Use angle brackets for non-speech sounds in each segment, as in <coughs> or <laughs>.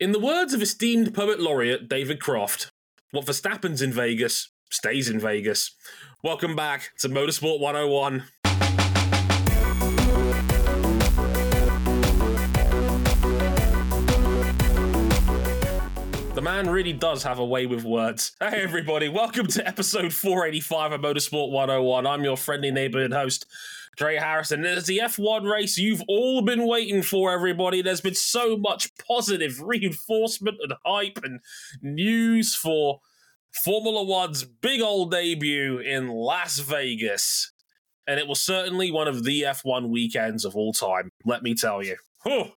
In the words of esteemed poet laureate David Croft, what Verstappen's in Vegas stays in Vegas. Welcome back to Motorsport 101. The man really does have a way with words. Hey, everybody, welcome to episode 485 of Motorsport 101. I'm your friendly neighborhood host, Dre Harrison. It's the F1 race you've all been waiting for, everybody. There's been so much positive reinforcement and hype and news for Formula One's big old debut in Las Vegas. And it was certainly one of the F1 weekends of all time, let me tell you. <laughs>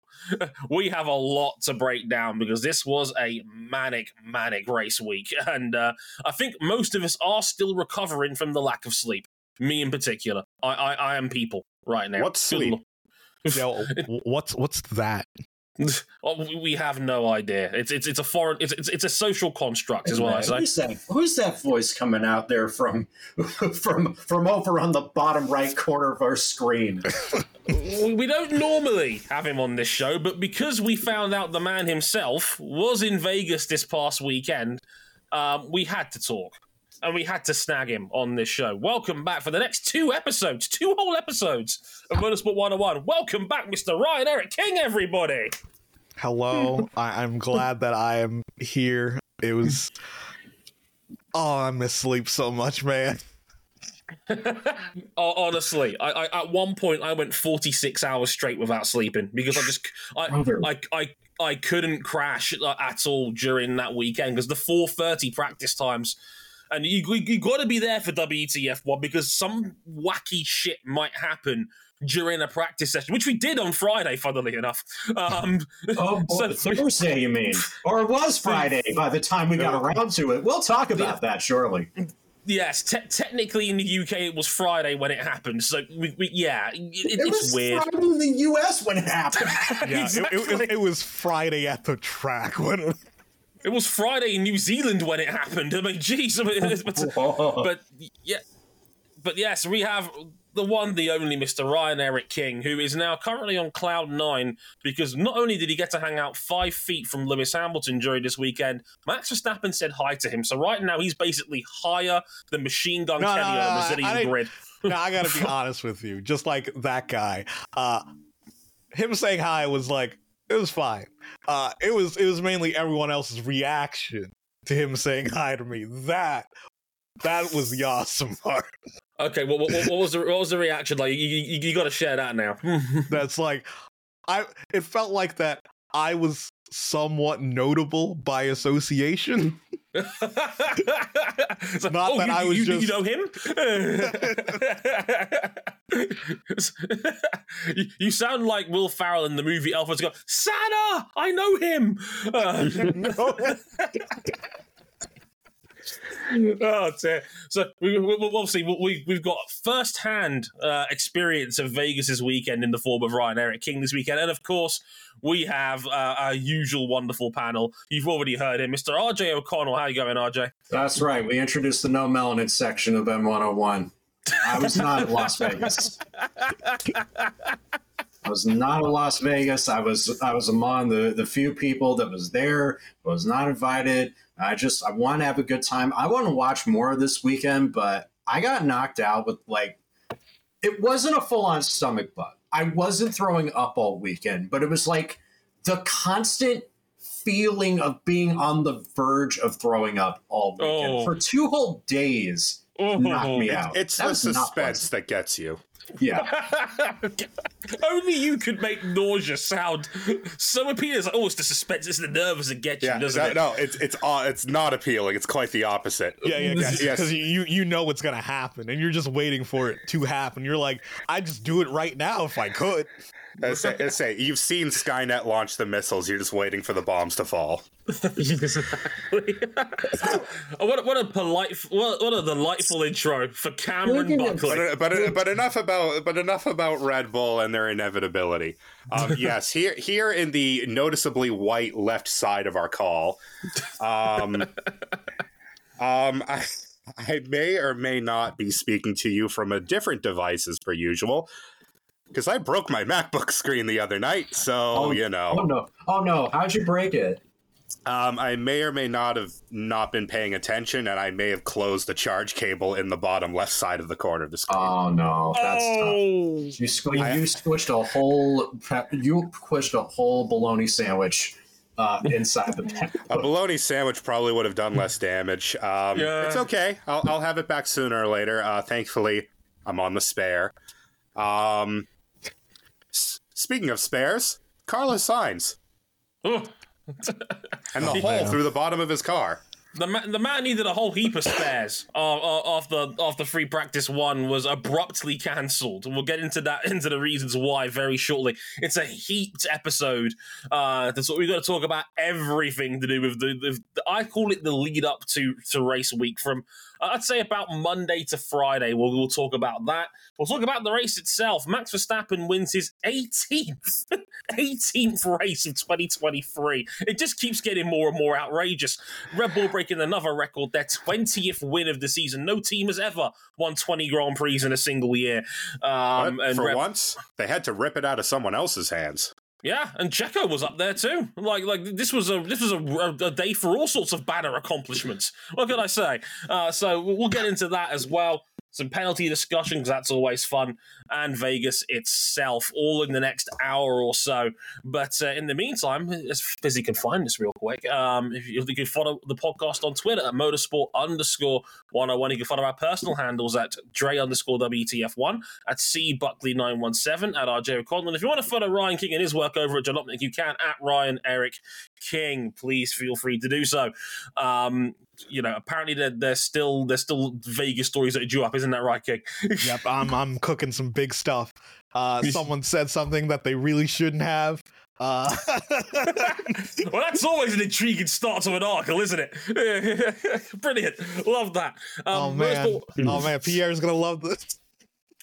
We have a lot to break down because this was a manic, manic race week. <laughs> And uh, I think most of us are still recovering from the lack of sleep. Me in particular. I, I, I am people right now. What's sleep? Yo, <laughs> what's what's that? <laughs> Oh, we- we have no idea. It's it's it's a foreign. It's it's, it's a social construct, is what I say. Who's that, who's that voice coming out there from <laughs> from from over on the bottom right corner of our screen? We don't normally have him on this show, but because we found out the man himself was in Vegas this past weekend, um, we had to talk. And we had to snag him on this show. Welcome back for the next two episodes, two whole episodes of Motorsport 101. Welcome back, Mr. Ryan Erik King, everybody. Hello, <laughs> I, I'm glad that I am here. It was. Oh, I miss sleep so much, man. <laughs> Oh, honestly, I, I at one point I went 46 hours straight without sleeping because I just I I, I I couldn't crash at all during that weekend because the 4:30 practice times and you you, you got to be there for WTF one because some wacky shit might happen during a practice session, which we did on Friday, funnily enough. Um, Oh, <laughs> boy, So- Thursday, you mean? Or it was Friday by the time we got around to it. We'll talk about that shortly. yes, te- technically in the UK it was Friday when it happened, so we, we yeah, it, It it's was weird. Friday in the U.S. when it happened. <laughs> Yeah, it- it, it, it was Friday at the track. When, It was Friday in New Zealand when it happened. I mean, jeez. I mean, <laughs> but, but yeah, but yes, we have the one, the only Mr. Ryan Erik King, who is now currently on cloud nine because not only did he get to hang out five feet from Lewis Hamilton during this weekend, Max Verstappen said hi to him. So right now he's basically higher than Machine Gun No, no, Kelly no, on the Brazilian I grid. <laughs> now I gotta be <laughs> honest with you, just like that guy. Uh, him saying hi was like it was fine. Uh, it was it was mainly everyone else's reaction to him saying hi to me. That that was the awesome part. Okay, what, what, what was the what was the reaction like? You, you, you got to share that now. <laughs> That's like I. It felt like that I was somewhat notable by association. <laughs> It's like, Not that you, I was you, just- you know him. you, <laughs> you sound like Will Ferrell in the movie. To go, Santa, I know him. <laughs> Uh, <laughs> oh dear. So we, we, obviously we, we've got first-hand uh, experience of Vegas's weekend in the form of Ryan Erik King this weekend, and of course we have uh, our usual wonderful panel. You've already heard him, Mr. RJ O'Connell. How you going, RJ? That's right. We introduced the no melanin section of M101. I was not in Las Vegas. I was not in Las Vegas. I was I was among the the few people that was there. Was not invited. I just I want to have a good time. I want to watch more of this weekend, but I got knocked out with like it wasn't a full on stomach bug. I wasn't throwing up all weekend, but it was like the constant feeling of being on the verge of throwing up all weekend Oh. for two whole days. Knocked oh. me out. It's That the suspense that gets you. Yeah. <laughs> Only you could make nausea sound so appealing. It's like, oh, it's the suspense, it's the nerves that get you, Yeah, doesn't that- it? no, it's it's uh, it's not appealing. It's quite the opposite. Yeah, yeah, Yes, because yes. you you know what's gonna happen, and you're just waiting for it to happen. You're like, I'd just do it right now if I could. I say, I say, you've seen Skynet launch the missiles. You're just waiting for the bombs to fall. <laughs> exactly. <laughs> What, a, what a polite, what, what a delightful intro for Cameron Look at it. Buckley. But, but but enough about but enough about Red Bull and their inevitability. Um, <laughs> yes, here here in the noticeably white left side of our call, um, um, I, I may or may not be speaking to you from a different device as per usual. Because I broke my MacBook screen the other night, so Oh, you know. Oh no! Oh no! How'd you break it? Um, I may or may not have not been paying attention, and I may have closed the charge cable in the bottom left side of the corner of the screen. Oh no, that's tough. oh, You, squ- I- you squished a whole you squished a whole bologna sandwich uh, inside the. A bologna sandwich probably would have done less damage. Um, Yeah. It's okay. I'll, I'll have it back sooner or later. Uh, thankfully, I'm on the spare. Um, s- speaking of spares, Carlos Sainz Oh, <laughs> and the hole through the bottom of his car. the man, the man needed a whole heap of spares after after free practice one was abruptly cancelled. We'll get into that <laughs> into the reasons why very shortly. It's a heaped episode. Uh, that's what we've got to talk about. Everything to do with the, the, the I call it the lead up to to race week from I'd say about Monday to Friday. We'll, we'll talk about that. We'll talk about the race itself. Max Verstappen wins his 18th 18th <laughs> race of 2023. It just keeps getting more and more outrageous. Red Bull breaking another record, their 20th win of the season. No team has ever won 20 Grand Prix in a single year. Um, and for Red- once, they had to rip it out of someone else's hands. Yeah, and Checo was up there too. Like, like this was a this was a, a day for all sorts of banner accomplishments. What can I say? Uh, so we'll get into that as well. Some penalty discussion because that's always fun, and Vegas itself, all in the next hour or so. But uh, in the meantime, as you can find this real quick. Um, if you, you can follow the podcast on Twitter at motorsport underscore 101. You can follow our personal handles at Dre underscore WTF1, at C Buckley 917, at RJ O'Connell. If you want to follow Ryan King and his work over at Jalopnik, you can at Ryan Erik King. Please feel free to do so. Um, you know, apparently they're still there's still Vegas stories that are due up, isn't that right, King? <laughs> yep, I'm I'm cooking some big stuff. Uh, <laughs> someone said something that they really shouldn't have. Uh, <laughs> well, that's always an intriguing start to an article, isn't it? Brilliant, love that. Um, oh man, oh man, Pierre's gonna love this.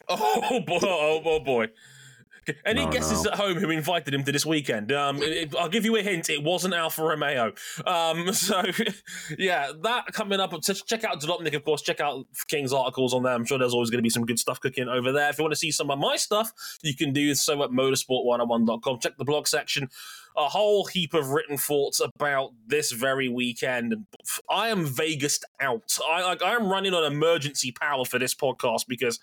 Oh boy! Oh, oh boy! Any No, guesses no. at home who invited him to this weekend? Um, it- I'll give you a hint. It wasn't Alfa Romeo. Um, <laughs> so yeah, that coming up. Ch- Check out Jalopnik, of course. Check out King's articles on there. I'm sure there's always going to be some good stuff cooking over there. If you want to see some of my stuff, you can do so at motorsport101.com. Check the blog section. A whole heap of written thoughts about this very weekend. And I am Vegas out. I like I am running on emergency power for this podcast because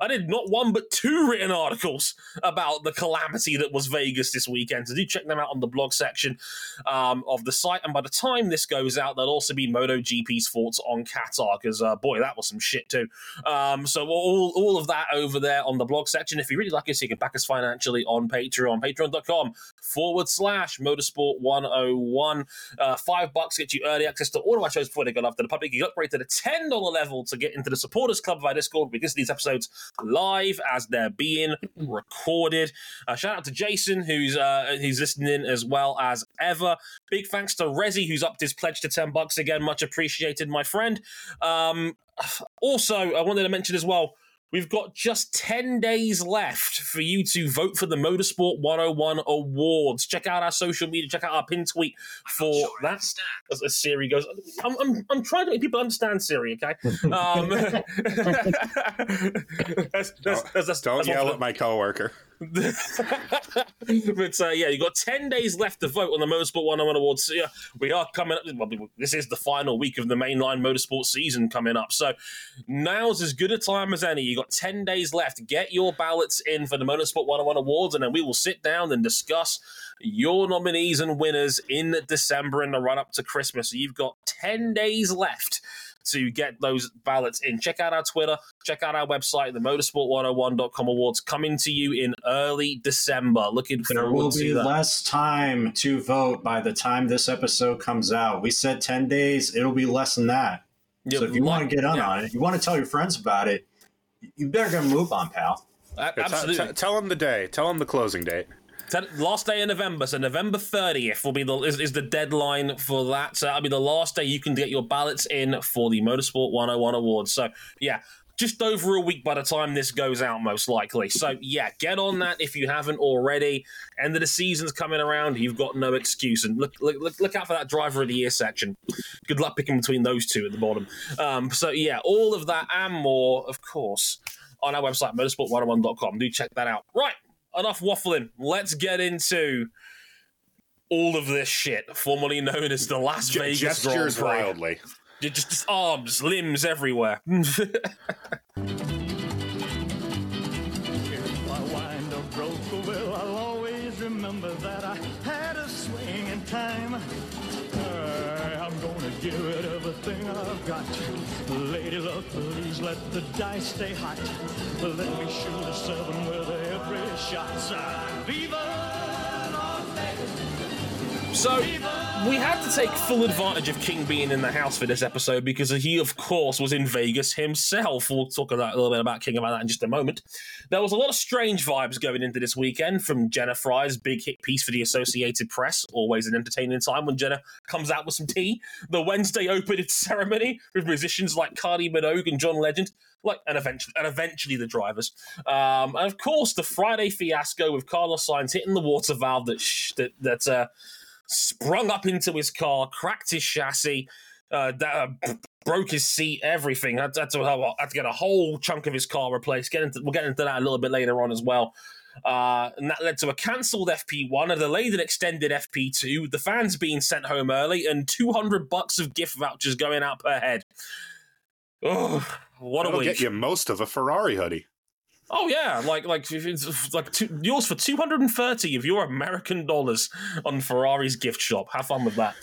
I did not one but two written articles about the calamity that was Vegas this weekend. So do check them out on the blog section um, of the site. And by the time this goes out, there'll also be MotoGP's thoughts on Qatar because uh, boy, that was some shit too. Um, so all all of that over there on the blog section. If you really like us, you can back us financially on Patreon, patreon.com forward slash motorsport 101. Uh, five bucks gets you early access to all of our shows before they go live to the public. You upgrade to the $10 level to get into the supporters club via Discord. We to these episodes live as they're being recorded. Uh, shout out to Jason, who's uh, who's listening as well as ever. Big thanks to Rezi, who's upped his pledge to 10 bucks again. Much appreciated, my friend. Um, <sighs> also, I wanted to mention as well, we've got just 10 days left for you to vote for the Motorsport 101 Awards. Check out our social media, check out our pin tweet for that. As, as Siri goes, I'm, I'm, I'm trying to make people understand Siri, okay? <laughs> Um, <laughs> <laughs> that's, that's, that's, that's, Don't that's yell at my coworker. But uh, yeah, you've got 10 days left to vote on the Motorsport 101 Awards. So, yeah, we are coming up. Well, this is the final week of the mainline motorsport season coming up. So now's as good a time as any. You've got 10 days left. Get your ballots in for the Motorsport 101 Awards, and then we will sit down and discuss your nominees and winners in December in the run up to Christmas. So you've got 10 days left to get those ballots in. Check out our Twitter, check out our website, the motorsport101.com awards coming to you in early December. Looking for There forward will be that. less time to vote by the time this episode comes out. We said 10 days, it'll be less than that. Yeah, so if you like- want to get on yeah, on it, you want to tell your friends about it, you better get a move on, pal. a- t- absolutely. t- tell them the day. Tell them the closing date. Ten- last day in November, so November 30th will be the is, is the deadline for that. So that'll be the last day you can get your ballots in for the Motorsport 101 Awards. So yeah, just over a week by the time this goes out, most likely. So yeah, get on that if you haven't already. End of the season's coming around. You've got no excuse, and look look look, look out for that driver of the year section. Good luck picking between those two at the bottom. Um, so yeah, all of that and more, of course, on our website motorsport101.com. Do check that out. Right enough waffling. Let's get into all of this shit, formerly known as the Las Ge- Vegas gestures Grand Prix. wildly. Just, just arms, limbs everywhere. <laughs> If I wind up broke, well, I'll always remember that I had a swing in time. Uh, I'm gonna give it everything I've got. Please let the dice stay hot. Let me shoot a seven with every shot. Vegas! So we had to take full advantage of King being in the house for this episode because he, of course, was in Vegas himself. We'll talk about, a little bit about King about that in just a moment. There was a lot of strange vibes going into this weekend from Jenna Fryer's big hit piece for the Associated Press. Always an entertaining time when Jenna comes out with some tea. The Wednesday opening <laughs> ceremony with musicians like Kylie Minogue and John Legend. Like and eventually, and eventually the drivers, um, and of course the Friday fiasco with Carlos Sainz hitting the water valve that sh- that that uh, sprung up into his car, cracked his chassis, uh, that, uh, b- broke his seat, everything. Had, had, to, had to get a whole chunk of his car replaced. Get into, we'll get into that a little bit later on as well. Uh, and that led to a cancelled FP1, a delayed and extended FP2, the fans being sent home early, and 200 bucks of gift vouchers going out per head. Oh, what a week! get you most of a Ferrari hoodie. Oh yeah, like like like two, yours for two hundred and thirty of your American dollars on Ferrari's gift shop. Have fun with that.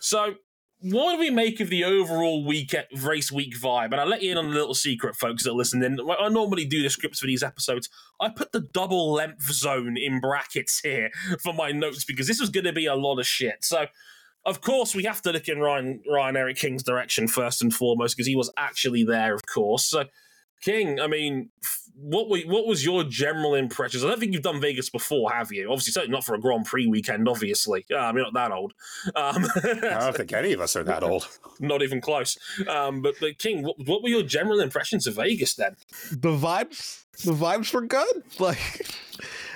So, what do we make of the overall week race week vibe? And I'll let you in on a little secret, folks that listen in. I normally do the scripts for these episodes. I put the double length zone in brackets here for my notes because this was going to be a lot of shit. So. Of course, we have to look in Ryan Ryan Erik King's direction first and foremost because he was actually there, of course. So, King, I mean, what were, what was your general impressions? I don't think you've done Vegas before, have you? Obviously, certainly not for a Grand Prix weekend. Obviously, yeah, I'm not that old. Um, I don't think any of us are that old. <laughs> not even close. Um, but, but King, what, what were your general impressions of Vegas then? The vibes, the vibes were good. <laughs> Like,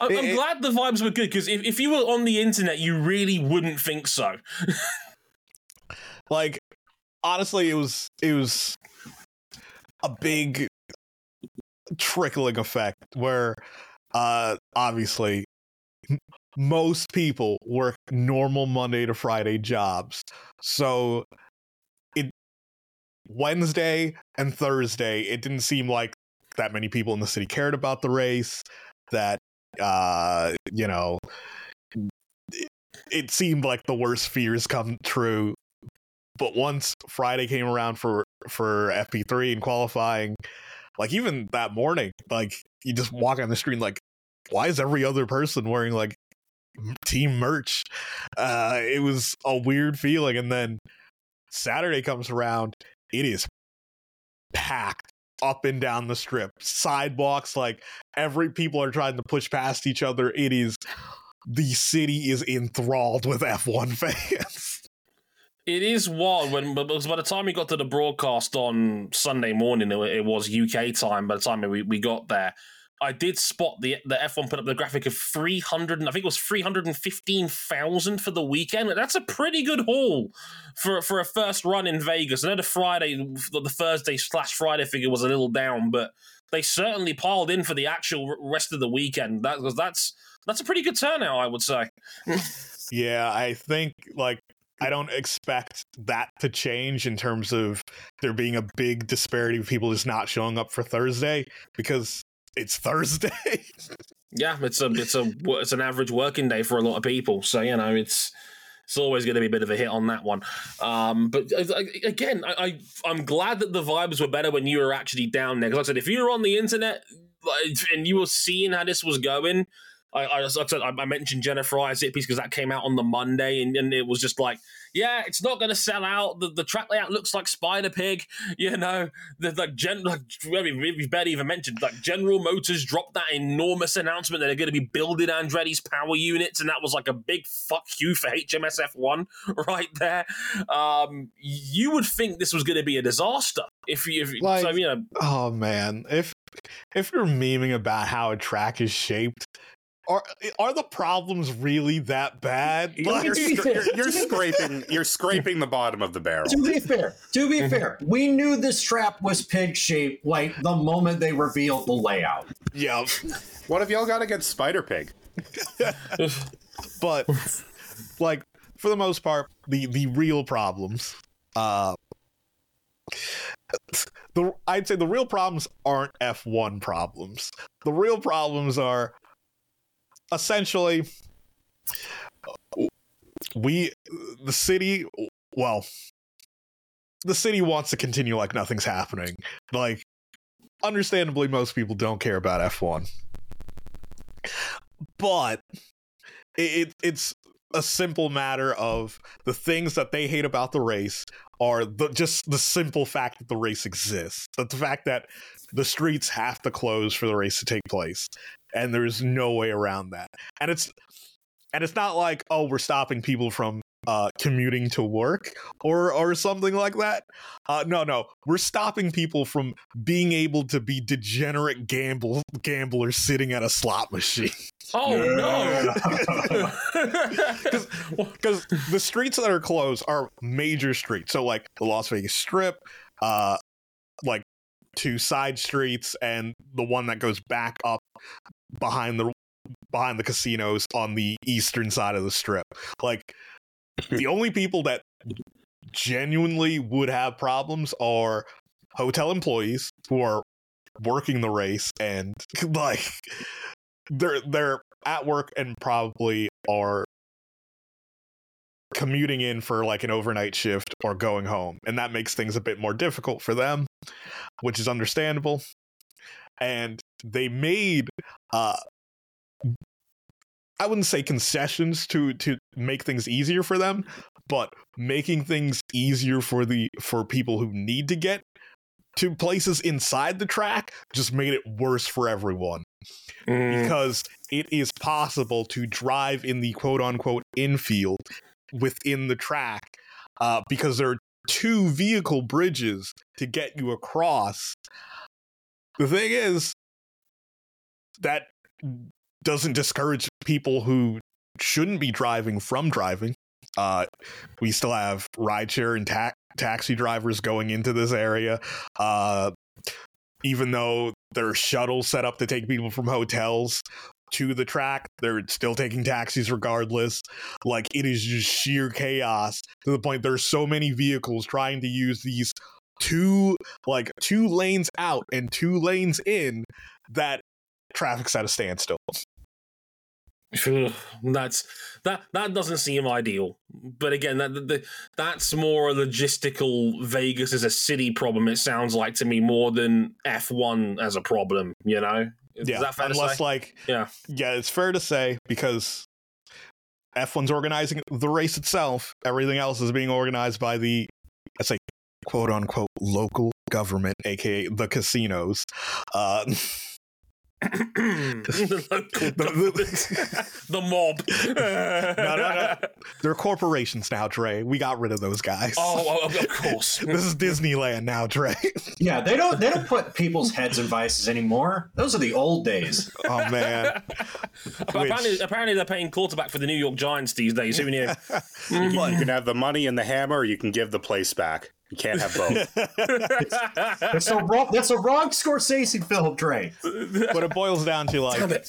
I, I'm It- it- glad the vibes were good because if, if you were on the internet, you really wouldn't think so. <laughs> like, honestly, it was it was a big trickling effect where, uh, obviously, most people work normal Monday to Friday jobs, so it Wednesday and Thursday, it didn't seem like that many people in the city cared about the race. That uh, you know, it, it seemed like the worst fears come true. But once Friday came around for for FP3 and qualifying, like even that morning, like you just walk on the street, like, why is every other person wearing like team merch? Uh, it was a weird feeling, and then Saturday comes around, it is packed up and down the strip, sidewalks, like every people are trying to push past each other. It is the city is enthralled with F1 fans. It is wild when because by the time we got to the broadcast on Sunday morning, it, it was UK time. By the time we, we got there, I did spot the the F1 put up the graphic of three hundred. I think it was three hundred and fifteen thousand for the weekend. That's a pretty good haul for for a first run in Vegas. I know the Friday, the Thursday slash Friday figure was a little down, but they certainly piled in for the actual rest of the weekend. That that's that's a pretty good turnout, I would say. <laughs> Yeah, I think like I don't expect that to change in terms of there being a big disparity of people just not showing up for Thursday because it's <laughs> Thursday. Yeah, it's a it's a it's an average working day for a lot of people. So you know, it's it's always going to be a bit of a hit on that one. Um, but uh, again, I, I I'm glad that the vibes were better when you were actually down there. Because like I said, if you were on the internet and you were seeing how this was going. I, I, like I said, I I mentioned Jennifer Isaac piece because that came out on the Monday, and, and it was just like, yeah, it's not going to sell out. The, the track layout looks like Spider Pig, <laughs> you know. The like, gen, like we we barely even mentioned like General Motors dropped that enormous announcement that they're going to be building Andretti's power units, and that was like a big fuck you for HMSF one <laughs> right there. Um, you would think this was going to be a disaster if you, if, Like- so you know, oh man, if if you're memeing about how a track is shaped, are are the problems really that bad? You're, Like- you're, you're, you're scraping. You're scraping the bottom of the barrel. To be fair, to be fair, we knew this trap was pig shaped like the moment they revealed the layout. yeah, What have y'all got against Spider Pig? <laughs> but like for the most part, the the real problems. Uh, the I'd say the real problems aren't F1 problems. The real problems are essentially we the city well the city wants to continue like nothing's happening. Like understandably most people don't care about F1. But it, it's a simple matter of the things that they hate about the race are the just the simple fact that the race exists. That the fact that the streets have to close for the race to take place. And there's no way around that. And it's and it's not like, oh, we're stopping people from uh, commuting to work or or something like that. Uh, no, no, we're stopping people from being able to be degenerate gamble gamblers sitting at a slot machine. <laughs> Oh no! <laughs> Because the streets that are closed are major streets, so like the Las Vegas Strip, uh, like two side streets, and the one that goes back up behind the behind the casinos on the eastern side of the strip. Like the <laughs> only people that genuinely would have problems are hotel employees who are working the race and <laughs> like they're they're at work and probably are commuting in for like an overnight shift or going home and that makes things a bit more difficult for them which is understandable and they made uh I wouldn't say concessions to to make things easier for them, but making things easier for the for people who need to get to places inside the track just made it worse for everyone. Mm. Because it is possible to drive in the quote unquote infield within the track uh, because there are two vehicle bridges to get you across. The thing is that doesn't discourage people who shouldn't be driving from driving. Uh, we still have rideshare and ta- taxi drivers going into this area. Uh, even though there are shuttles set up to take people from hotels to the track, they're still taking taxis regardless. Like it is just sheer chaos to the point there's so many vehicles trying to use these two like two lanes out and two lanes in that traffic's at a standstill. That's that that doesn't seem ideal. But again, that the, that's more a logistical Vegas as a city problem. It sounds like to me more than F one as a problem. You know, is yeah, that fair to unless like yeah, yeah, it's fair to say because F1's organizing the race itself. Everything else is being organized by the, I say, quote unquote, local government, aka the casinos. Uh, <laughs> <clears throat> the, local government. <laughs> the mob. no, no. they're corporations now, Dre. We got rid of those guys. Oh, of of course. <laughs> this is Disneyland now, Dre. Yeah, they don't they don't put people's heads in vices anymore. Those are the old days. oh man. apparently, Which- apparently, they're paying quarterback for the New York Giants these days. Who knew? You can have the money and the hammer, or you can give the place back. You can't have both. <laughs> That's a wrong that's a wrong Scorsese film, Dre. but it boils down to like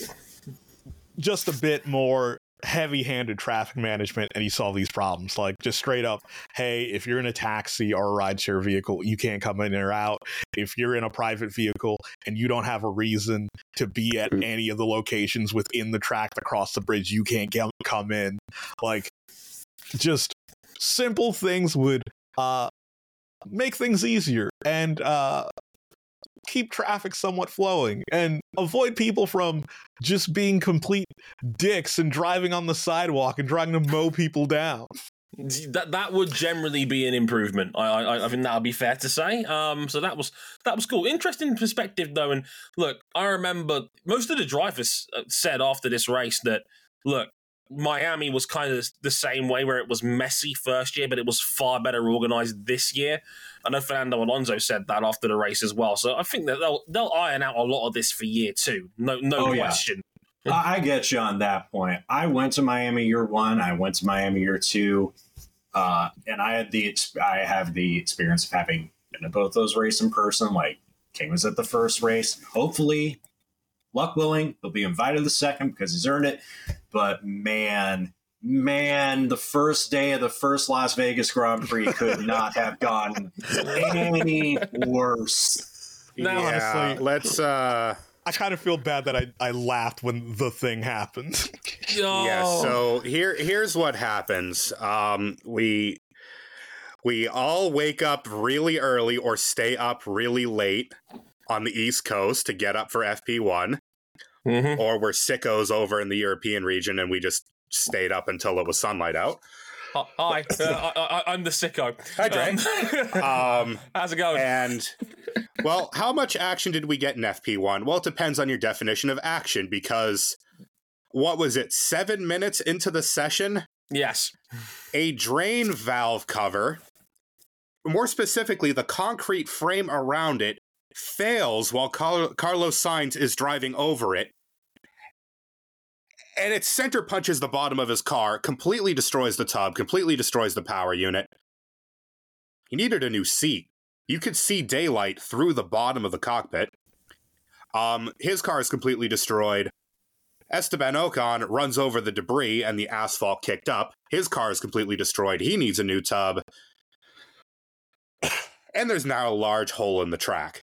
just a bit more heavy-handed traffic management and you solve these problems. Like just straight up hey if you're in a taxi or a rideshare vehicle you can't come in or out. If you're in a private vehicle and you don't have a reason to be at any of the locations within the track to cross the bridge you can't get, come in. Like just simple things would uh make things easier and uh keep traffic somewhat flowing and avoid people from just being complete dicks and driving on the sidewalk and trying to mow people down. That that would generally be an improvement. I I, I think that would be fair to say. Um, so that was that was cool. Interesting perspective though. And look, I remember most of the drivers uh, said after this race that look, Miami was kind of the same way where it was messy first year, but it was far better organized this year. I know Fernando Alonso said that after the race as well. So I think that they'll they'll iron out a lot of this for year two. No no Oh, question. I I get you on that point. I went to Miami year one. I went to Miami year two, uh, and I had the I have the experience of having been to both those races in person. Like King was at the first race. Hopefully, luck willing, he'll be invited to the second because he's earned it. But man, man, the first day of the first Las Vegas Grand Prix could <laughs> not have gone any worse. Now, yeah, honestly- let's. uh I kind of feel bad that I, I laughed when the thing happened. Oh, <laughs> Yeah, so here here's what happens. Um we we all wake up really early or stay up really late on the East Coast to get up for FP1 Mhm. or we're sickos over in the European region and we just stayed up until it was sunlight out. Uh, Hi, uh, I, I, I'm the sicko. Hi, Dre. Um, <laughs> Um how's it going? and well, how much action did we get in FP1? Well, it depends on your definition of action because what was it? 7 minutes into the session, yes. a drain valve cover, more specifically, the concrete frame around it, fails while Car- Carlos Sainz is driving over it. And it center punches the bottom of his car, completely destroys the tub, completely destroys the power unit. He needed a new seat. You could see daylight through the bottom of the cockpit. Um, his car is completely destroyed. Esteban Ocon runs over the debris and the asphalt kicked up. His car is completely destroyed. He needs a new tub. <coughs> And there's now a large hole in the track.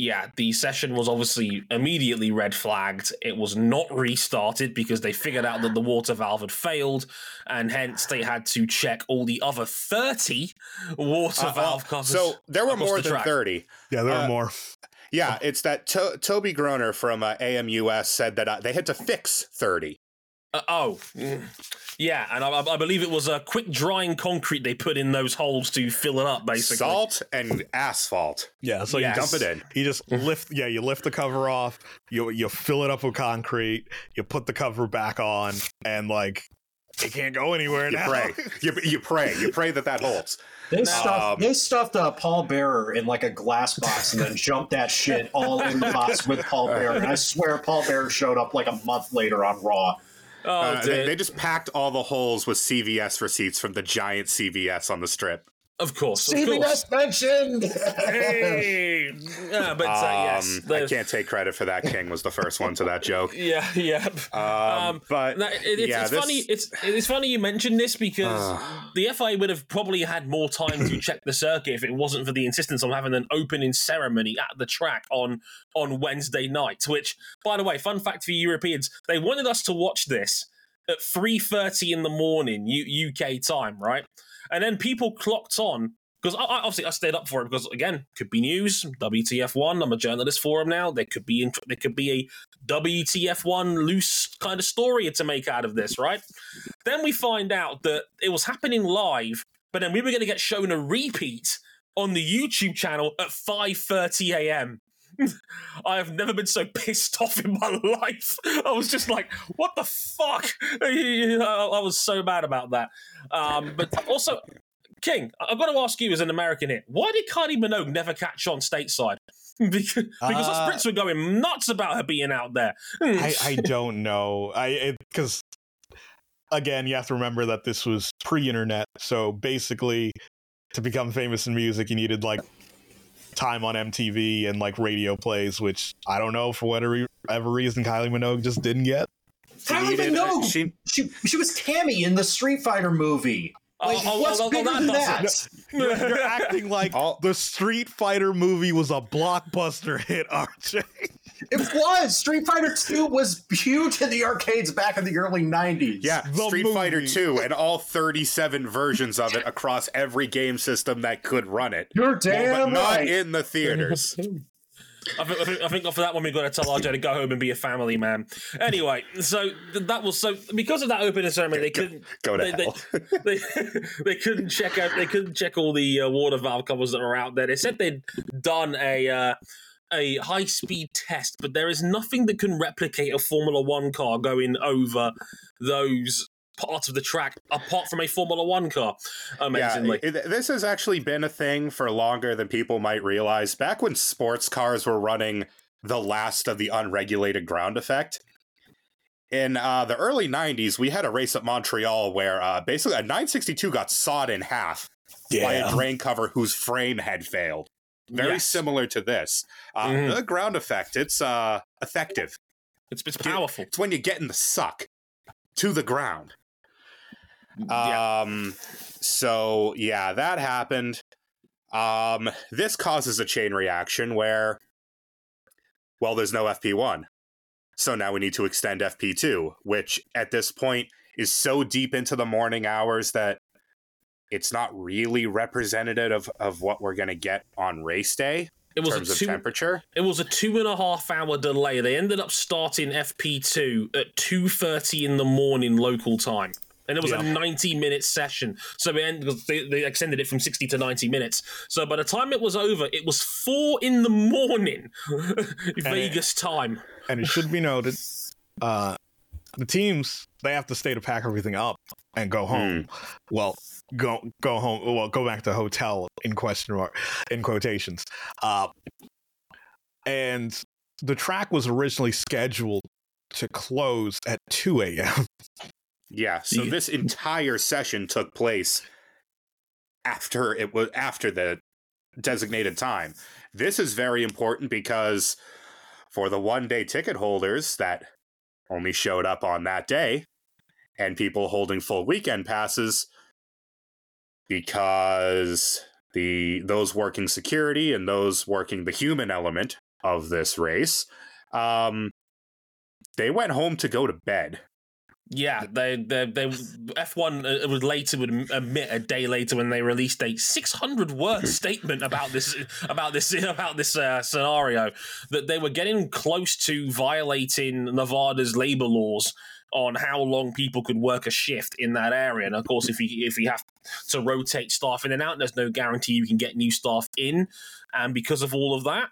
Yeah, the session was obviously immediately red flagged. It was not restarted because they figured out that the water valve had failed, and hence they had to check all the other 30 water Uh, valve uh, covers. so there were more the than track. 30. yeah, there Uh, are more. Yeah, it's that to- Tobi Grüner from uh, AMUS said that uh, they had to fix 30. Uh, oh, yeah, and I, I believe it was a quick drying concrete they put in those holes to fill it up, basically. Salt and asphalt. Yeah, so Yes. you Dump it in. You just lift, yeah, you lift the cover off, you you fill it up with concrete, you put the cover back on, and like it can't go anywhere You now. pray. <laughs> You, you pray. You pray that that holds. They stuffed, Um, they stuffed uh, Paul Bearer in like a glass box and then jumped that shit all in the box with Paul Bearer. And I swear Paul Bearer showed up like a month later on Raw. Oh, Uh, they, they just packed all the holes with CVS receipts from the giant CVS on the strip. Of course, of course. CVS mentioned. Hey! Yeah, but uh, yes, Um, I can't take credit for that. King was the first one to that joke. <laughs> Yeah, yeah. Um, Um, but No, it- it's, yeah, it's this- funny. It's it's funny you mentioned this because the FIA would have probably had more time to <clears throat> check the circuit if it wasn't for the insistence on having an opening ceremony at the track on on Wednesday night. Which, by the way, fun fact for Europeans, they wanted us to watch this at three thirty in the morning U- UK time, right? And then people clocked on. Because I, I, obviously I stayed up for it because again could be news WTF one I'm a journalist for them now there could be there could be a WTF1 loose kind of story to make out of this, right? Then we find out that it was happening live, but then we were going to get shown a repeat on the YouTube channel at 5:30 a.m. I have never been so pissed off in my <laughs> life. I was just like, "What the fuck?" <laughs> I was so mad about that. Um, but also, King, I've got to ask you as an American here, why did Kylie Minogue never catch on stateside? <laughs> because because us Uh, Brits were going nuts about her being out there. Hmm. I, I don't know. I because again, you have to remember that this was pre-internet, so basically, to become famous in music, you needed like time on MTV and like radio plays, which I don't know for whatever reason Kylie Minogue just didn't get. Kylie How do you needed- know? she- She, she was Cammy in the Street Fighter movie. Like, Oh, oh, what's oh, oh, bigger that than doesn't- that? You're, you're acting like All- the Street Fighter movie was a blockbuster <laughs> hit, RJ. It was. Street Fighter 2 was huge in the arcades back in the early 90s. Yeah, The Street Fighter movie. 2 and all 37 versions of it across every game system that could run it. You're Well, damn but not right. in the theaters. <laughs> I think, I think, I think for that one we've got to tell RJ to go home and be a family man. Anyway, so that was so because of that opening ceremony, they couldn't Go to they, they, <laughs> they, they couldn't check out they couldn't check all the uh, water valve covers that were out there. They said they'd done a uh, a high speed test, but there is nothing that can replicate a Formula One car going over those parts of the track apart from a Formula One car. Amazingly, Yeah, this has actually been a thing for longer than people might realize. Back when sports cars were running the last of the unregulated ground effect, in uh, the early 90s, we had a race at Montreal where uh, basically a 962 got sawed in half by a drain cover whose frame had failed. Very Yes. similar to this. Uh, Mhm. The ground effect, it's uh, effective. it's it's powerful. It's when you get in the suck to the ground. Yeah. Um, so yeah, that happened. Um, this causes a chain reaction where, well, there's no FP1. So now we need to extend FP2, which at this point is so deep into the morning hours that it's not really representative of, of what we're going to get on race day It in was terms a of two. temperature. It was a two and a half hour delay. They ended up starting FP2 at two thirty in the morning local time, and it was a ninety minute session. So it ended, they, they extended it from sixty to ninety minutes. So by the time it was over, it was four in the morning <laughs> Vegas time. and it should be noted, uh, the teams they have to stay to pack everything up and go home. Well, go go home. Well, go back to hotel in question mark in quotations. Uh, and the track was originally scheduled to close at two a.m. <laughs> Yeah, so this entire session took place after it was after the designated time. This is very important because for the one day ticket holders that only showed up on that day and people holding full weekend passes because the those working security and those working the human element of this race um they went home to go to bed Yeah, they they they F one uh, would later would admit a day later when they released a six hundred word statement about this about this <laughs> about this uh, scenario that they were getting close to violating Nevada's labor laws on how long people could work a shift in that area. And of course, if you if you have to rotate staff in and out, there's no guarantee you can get new staff in. And because of all of that,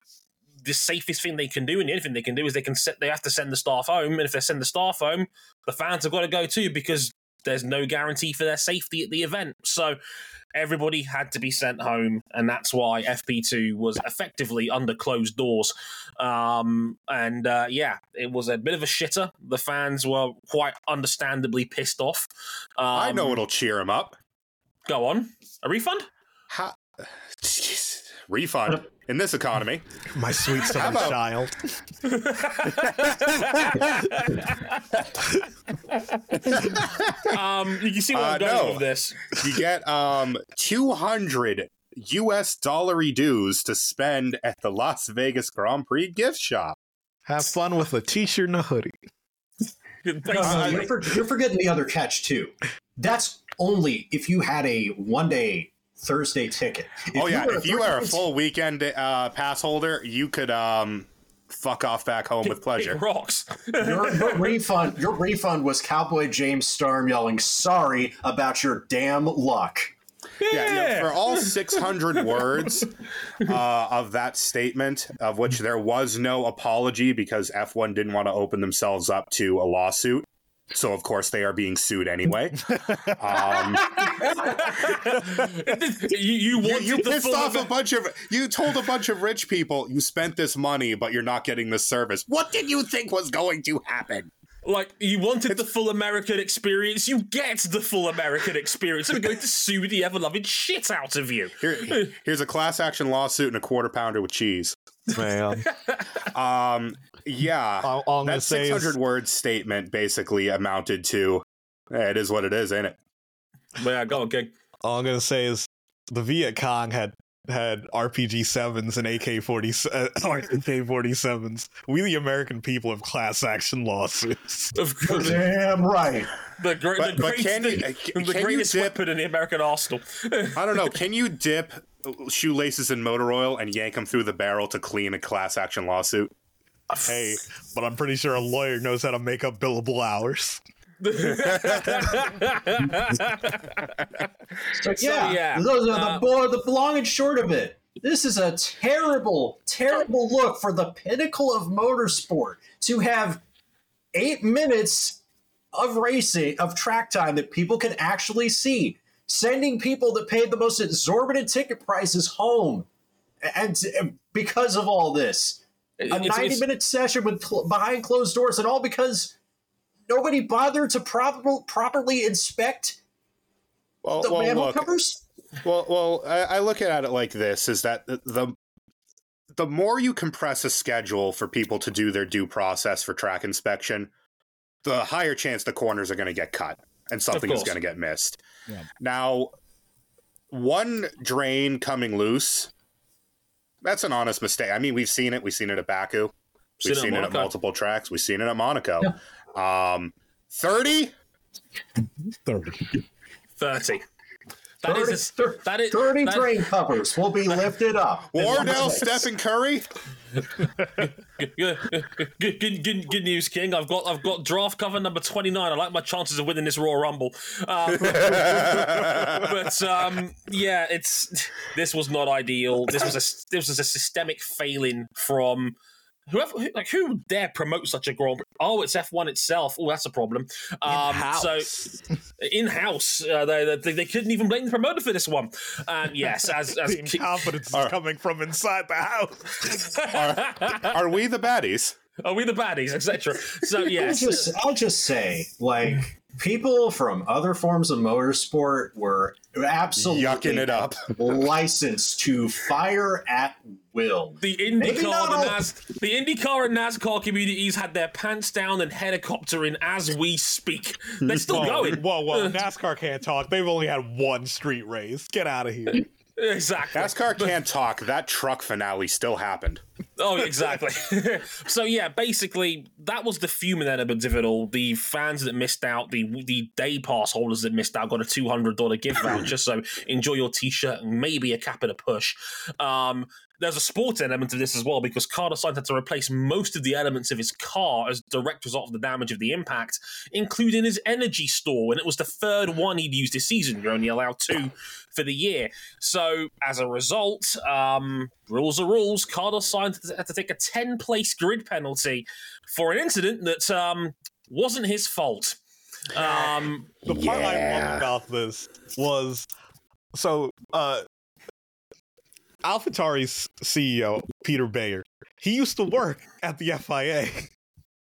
the safest thing they can do, and the only thing they can do is they can set they have to send the staff home. And if they send the staff home, the fans have got to go too because there's no guarantee for their safety at the event. So everybody had to be sent home, and that's why FP2 was effectively under closed doors. Um, and uh, yeah, it was a bit of a shitter. The fans were quite understandably pissed off. Um, i know it'll cheer them up Go on, a refund. How? <sighs> Jeez. Refund in this economy. My sweet son about- child. Um, you can see where Uh, I'm going no. with this. You get um 200 US dollary dues to spend at the Las Vegas Grand Prix gift shop. Have fun with a t-shirt and a hoodie. No, no, you're, for, you're forgetting the other catch too. That's only if you had a one day Thursday ticket. If oh yeah, were if you are a full weekend uh, pass holder, you could um fuck off back home with Kick pleasure. rocks. <laughs> your, your refund, your refund was Cowboy James Storm yelling "Sorry about your damn luck." Yeah, you know, for all 600 <laughs> words uh, of that statement, of which there was no apology because F1 didn't want to open themselves up to a lawsuit. So, of course, they are being sued anyway. <laughs> Um, you, you you, you the pissed full off a bunch of you told a bunch of rich people you spent this money but you're not getting the service what did you think was going to happen Like you wanted the full American experience, you get the full American experience. I'm going to sue the ever loving shit out of you. Here, here's a class action lawsuit and a quarter pounder with cheese Man, <laughs> um yeah <laughs> all, all I'm that six hundred word statement basically amounted to eh, it is what it is ain't it But yeah, go on, King. all I'm gonna say is the Viet Cong had had RPG sevens and AK forty uh, <coughs> AK forty sevens. We the American people have class action lawsuits. <laughs> Of course, Damn right. the, great, But- the, but great, can uh, the, can the you greatest dip- weapon in the American arsenal. <laughs> i don't know can you dip uh, shoelaces in motor oil and yank them through the barrel to clean a class action lawsuit uh, hey, but I'm pretty sure a lawyer knows how to make up billable hours. So yeah, yeah, those are uh, the boy, the long and short of it. This is a terrible, terrible look for the pinnacle of motorsport to have eight minutes of racing of track time that people can actually see, sending people that paid the most exorbitant ticket prices home, and and because of all this, a It's- it's- ninety-minute session with cl- behind closed doors, and all because nobody bothered to proper, properly inspect well, the well manhole look covers. Well, well, I, I look at it like this: is that the, the the more you compress a schedule for people to do their due process for track inspection, the higher chance the corners are going to get cut. and something is going to get missed. Yeah. Now, one drain coming loose, that's an honest mistake. I mean, we've seen it. We've seen it at Baku. We've it at seen it at multiple tracks. We've seen it at Monaco. Um, 30? 30. 30. That is a, s- Thir- that is 30 that- drain covers will be lifted up. Wardell, Stephen Curry? Good, good, good, good, good news, King. I've got I've got draft cover number twenty nine. I like my chances of winning this Royal Rumble. Um, <laughs> but um, yeah, it's this was not ideal. This was a this was a systemic failing from whoever who- like who would dare promote such a Grand Prix? Oh, it's F one itself. Oh, that's a problem. Um, so In-house. in house, uh, they, they they couldn't even blame the promoter for this one. And yes, as as <laughs> the incompetence is coming from inside the house. Are we the baddies? are we the baddies, etc. So <laughs> I'll yes, just, I'll just say, like, people from other forms of motorsport were absolutely Yucking it up. <laughs> licensed to fire at will. the IndyCar, the, Nas, the IndyCar and NASCAR communities had their pants down and helicoptering as we speak. They're still whoa, going. Whoa, whoa. <laughs> NASCAR can't talk. They've only had one street race. Get out of here. Exactly. NASCAR can't talk. That truck finale still happened. Oh, exactly. <laughs> so yeah, basically that was the fuming element of it all. The fans that missed out, the the day pass holders that missed out got a two hundred dollar gift voucher. so enjoy your t shirt and maybe a cap and a push. Um, there's a sports element to this as well because Carlos Sainz had to replace most of the elements of his car as direct result of the damage of the impact, including his energy store. And it was the third one he'd used this season. You're only allowed two for the year. So as a result, um, rules are rules. Carlos Sainz had to take a 10 place grid penalty for an incident that um, wasn't his fault. Um, The part I Yeah. loved about this was so uh AlphaTauri's CEO, Peter Bayer, he used to work at the FIA.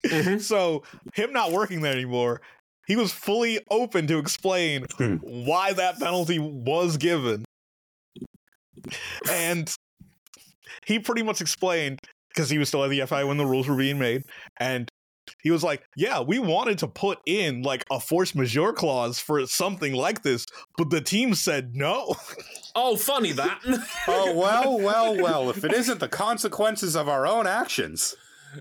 Mhm. <laughs> so him not working there anymore, he was fully open to explain Hmm. why that penalty was given. And he pretty much explained because he was still at the FIA when the rules were being made, and he was like, "Yeah, we wanted to put in like a force majeure clause for something like this, but the team said no." <laughs> oh, funny that. <laughs> Oh, well, well, well. If it isn't the consequences of our own actions.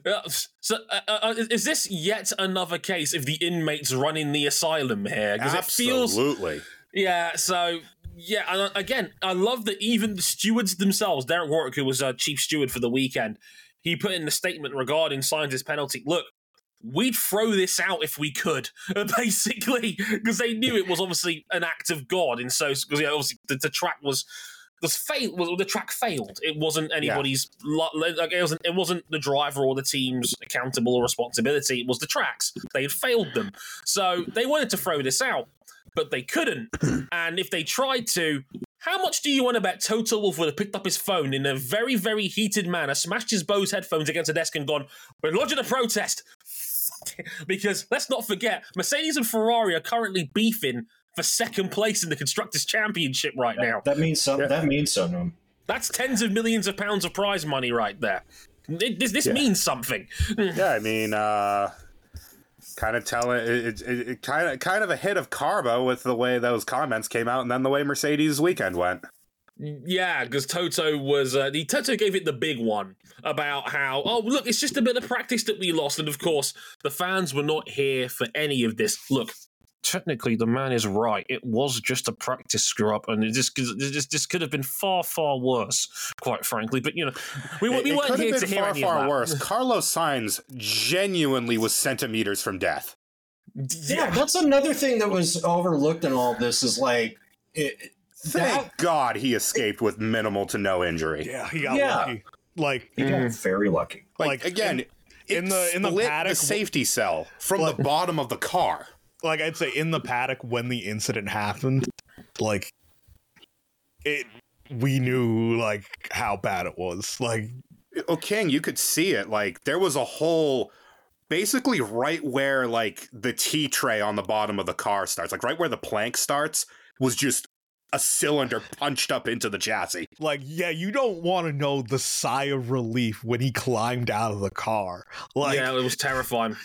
Uh, so, uh, uh, is this yet another case of the inmates running the asylum here? Because it feels Absolutely. Yeah, so yeah, and uh, again, I love that even the stewards themselves, Derek Warwick, who was uh, chief steward for the weekend, he put in the statement regarding Sainz's penalty. Look, we'd throw this out if we could, <laughs> basically, because they knew it was obviously an act of God, and so because yeah, obviously the, the track was. Was fail, was, the track failed. It wasn't anybody's. lo- Like it wasn't. It wasn't the driver or the team's accountable or responsibility. It was the tracks. They had failed them, so they wanted to throw this out but they couldn't. <clears throat> and if they tried to, how much do you want to bet Toto Wolff would have picked up his phone in a very, very heated manner, smashed his Bose headphones against a desk, and gone, We're lodging a protest? <laughs> because let's not forget, Mercedes and Ferrari are currently beefing for second place in the Constructors' Championship right now. That means something. That means something. That's tens of millions of pounds of prize money right there. It- this this Yeah. means something. <laughs> Yeah, I mean, uh, kind of telling it, it, it kind of kind of a hit of karma with the way those comments came out, and then the way Mercedes weekend went. Yeah, because Toto was uh, the Toto gave it the big one about how oh look it's just a bit of practice that we lost, and of course the fans were not here for any of this. Look, technically the man is right. It was just a practice screw up, and this, this, this could have been far far worse, quite frankly. But you know we, we it weren't could here have to hear far any of far that. worse. <laughs> Carlos Sainz genuinely was centimeters from death. Yeah, that's another thing that was overlooked in all this is like it, Thank that God he escaped with minimal to no injury. Yeah, he got Yeah. lucky. Like he got hmm. very lucky. Like, Like, again, in- in the- in the split paddock- safety cell from Like- the bottom of the car. like I'd say in the paddock when the incident happened, like it we knew like how bad it was. Like Oh, King, you could see it. Like there was a hole, basically right where like the tea tray on the bottom of the car starts, like right where the plank starts, was just a cylinder punched up into the chassis. like yeah, you don't want to know the sigh of relief when he climbed out of the car. Like yeah, it was terrifying.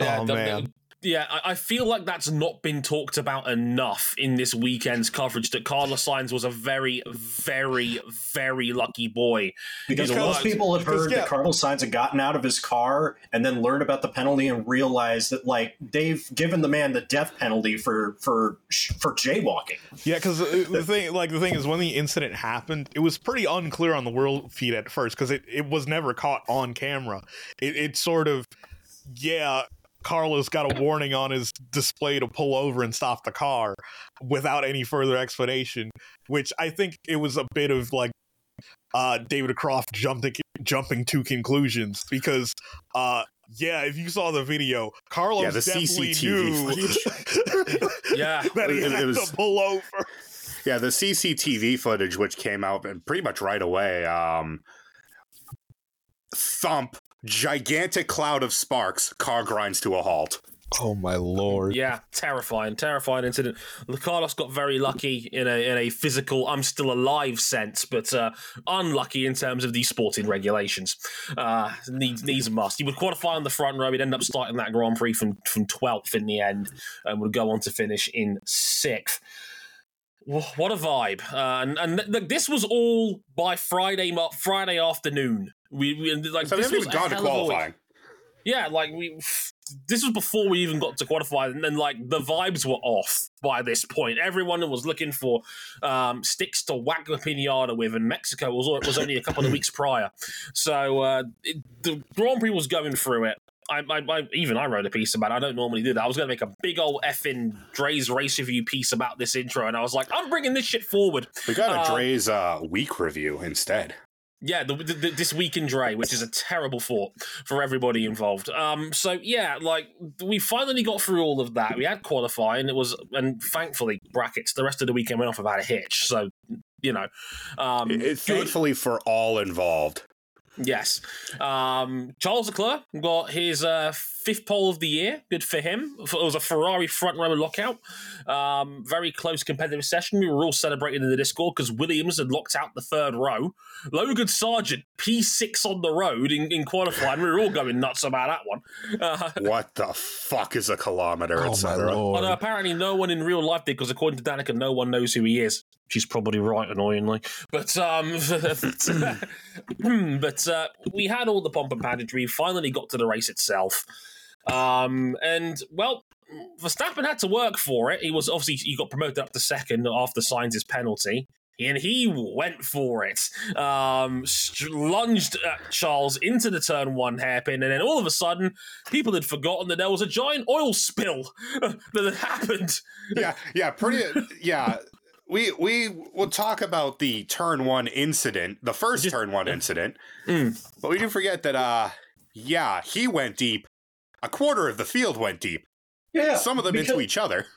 Oh, man. Yeah, I, I feel like that's not been talked about enough in this weekend's coverage. That Carlos Sainz was a very, very, very lucky boy. Because most people had heard yeah. that Carlos Sainz had gotten out of his car and then learned about the penalty and realized that like they've given the man the death penalty for for for jaywalking. Yeah, because the thing, like the thing is, when the incident happened, it was pretty unclear on the world feed at first because it, it was never caught on camera. It, it sort of, yeah, Carlos got a warning on his display to pull over and stop the car without any further explanation, which I think it was a bit of like uh, David Croft jumping jumping to conclusions because. Uh, yeah, if you saw the video, Carlos Yeah, the definitely CCTV knew <laughs> Yeah. <laughs> that he It- it was- to pull over. Yeah, the CCTV footage, which came out pretty much right away, um, thump, gigantic cloud of sparks, car grinds to a halt. Oh my lord! Yeah, terrifying, terrifying incident. Carlos got very lucky in a in a physical "I'm still alive" sense, but uh, unlucky in terms of these sporting regulations. Uh, needs needs a must. He would qualify on the front row. He'd end up starting that Grand Prix from from twelfth in the end, and would go on to finish in sixth. What a vibe! Uh, and and th- th- this was all by Friday mo- Friday afternoon. We, we like So this was gone to hell of a week. qualifying. Yeah, like we. This was before we even got to qualify, and then like the vibes were off by this point. Everyone was looking for um, sticks to whack the pinata with, and Mexico was was only a couple of <clears throat> weeks prior. So uh, it, the Grand Prix was going through it. I, I, I even I wrote a piece about. it. I don't normally do that. I was going to make a big old effing Dre's race review piece about this intro, and I was like, I'm bringing this shit forward. We got a Uh, Dre's uh, week review instead. Yeah, the, the, this week in Dre, which is a terrible thought for everybody involved. Um, so yeah, like we finally got through all of that. We had qualifying. It was, and thankfully, brackets. The rest of the weekend went off without a hitch. So you know, um, It- good. thankfully for all involved. Yes. Um, Charles Leclerc got his uh, fifth pole of the year. Good for him. It was a Ferrari front row lockout. Um, very close competitive session. We were all celebrating in the Discord because Williams had locked out the third row. Logan Sargeant, P6 on the road in, in qualifying. We were all going nuts about that one. Uh, <laughs> What the fuck is a kilometer, Oh my etc. lord! Although apparently no one in real life did, because according to Danica, no one knows who he is. She's probably right, annoyingly. But um, <laughs> <clears throat> but uh, we had all the pomp and pageantry. Finally got to the race itself, um, and well, Verstappen had to work for it. He was obviously he got promoted up to second after Sainz's penalty. And he went for it. Um, lunged Charles into the turn one hairpin, and then all of a sudden, people had forgotten that there was a giant oil spill <laughs> that had happened. yeah, yeah, pretty. Yeah, we we will talk about the turn one incident, the first Just- turn one incident, Mm. but we do forget that. Uh, yeah, he went deep. A quarter of the field went deep. Yeah, Some of them into each other. <laughs>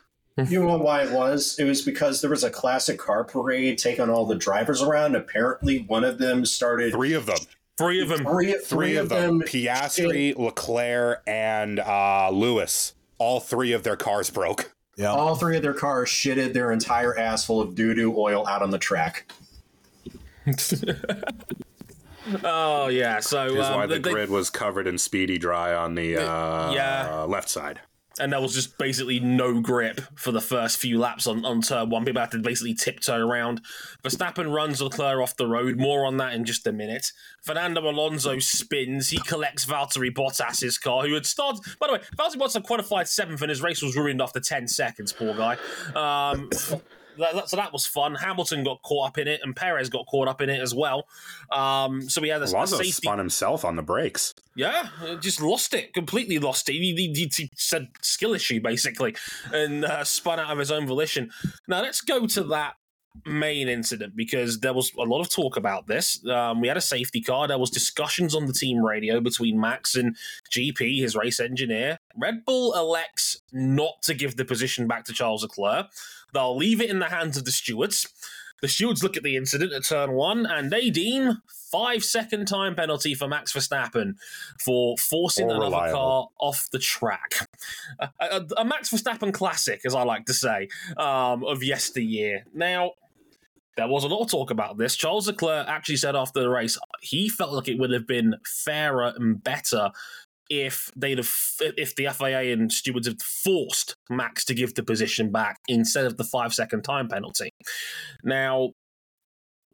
You know why it was? It was because there was a classic car parade taking all the drivers around. Apparently, one of them started Three of them. Three of them. three, Three of them. Piastri, Leclerc, and uh, Lewis. All three of their cars broke. Yeah, All three of their cars shitted their entire ass full of doo doo oil out on the track. <laughs> Oh yeah. So Is um, why the they- grid was covered in speedy dry on the uh, yeah. left side. And there was just basically no grip for the first few laps on, on turn one. People had to basically tiptoe around. Verstappen runs Leclerc off the road. More on that in just a minute. Fernando Alonso spins. He collects Valtteri Bottas's car, who had started. By the way, Valtteri Bottas qualified seventh, and his race was ruined after ten seconds. Poor guy. Um, that, so that was fun. Hamilton got caught up in it, and Perez got caught up in it as well. Um, so we had a, a safety. spun himself on the brakes. Yeah, uh, just lost it, completely lost it. He, he, he- he said skill issue, basically, and uh, spun out of his own volition. Now, let's go to that main incident because there was a lot of talk about this. Um, we had a safety car. There was discussions on the team radio between Max and GP, his race engineer. Red Bull elects not to give the position back to Charles Leclerc. They'll leave it in the hands of the stewards. The stewards look at the incident at turn one and they deem five second time penalty for Max Verstappen for forcing All another reliable. car off the track. A, a- a Max Verstappen classic, as I like to say, um, of yesteryear. Now, there was a lot of talk about this. Charles Leclerc actually said after the race he felt like it would have been fairer and better if they'd have if the FIA and stewards had forced Max to give the position back instead of the five second time penalty. Now,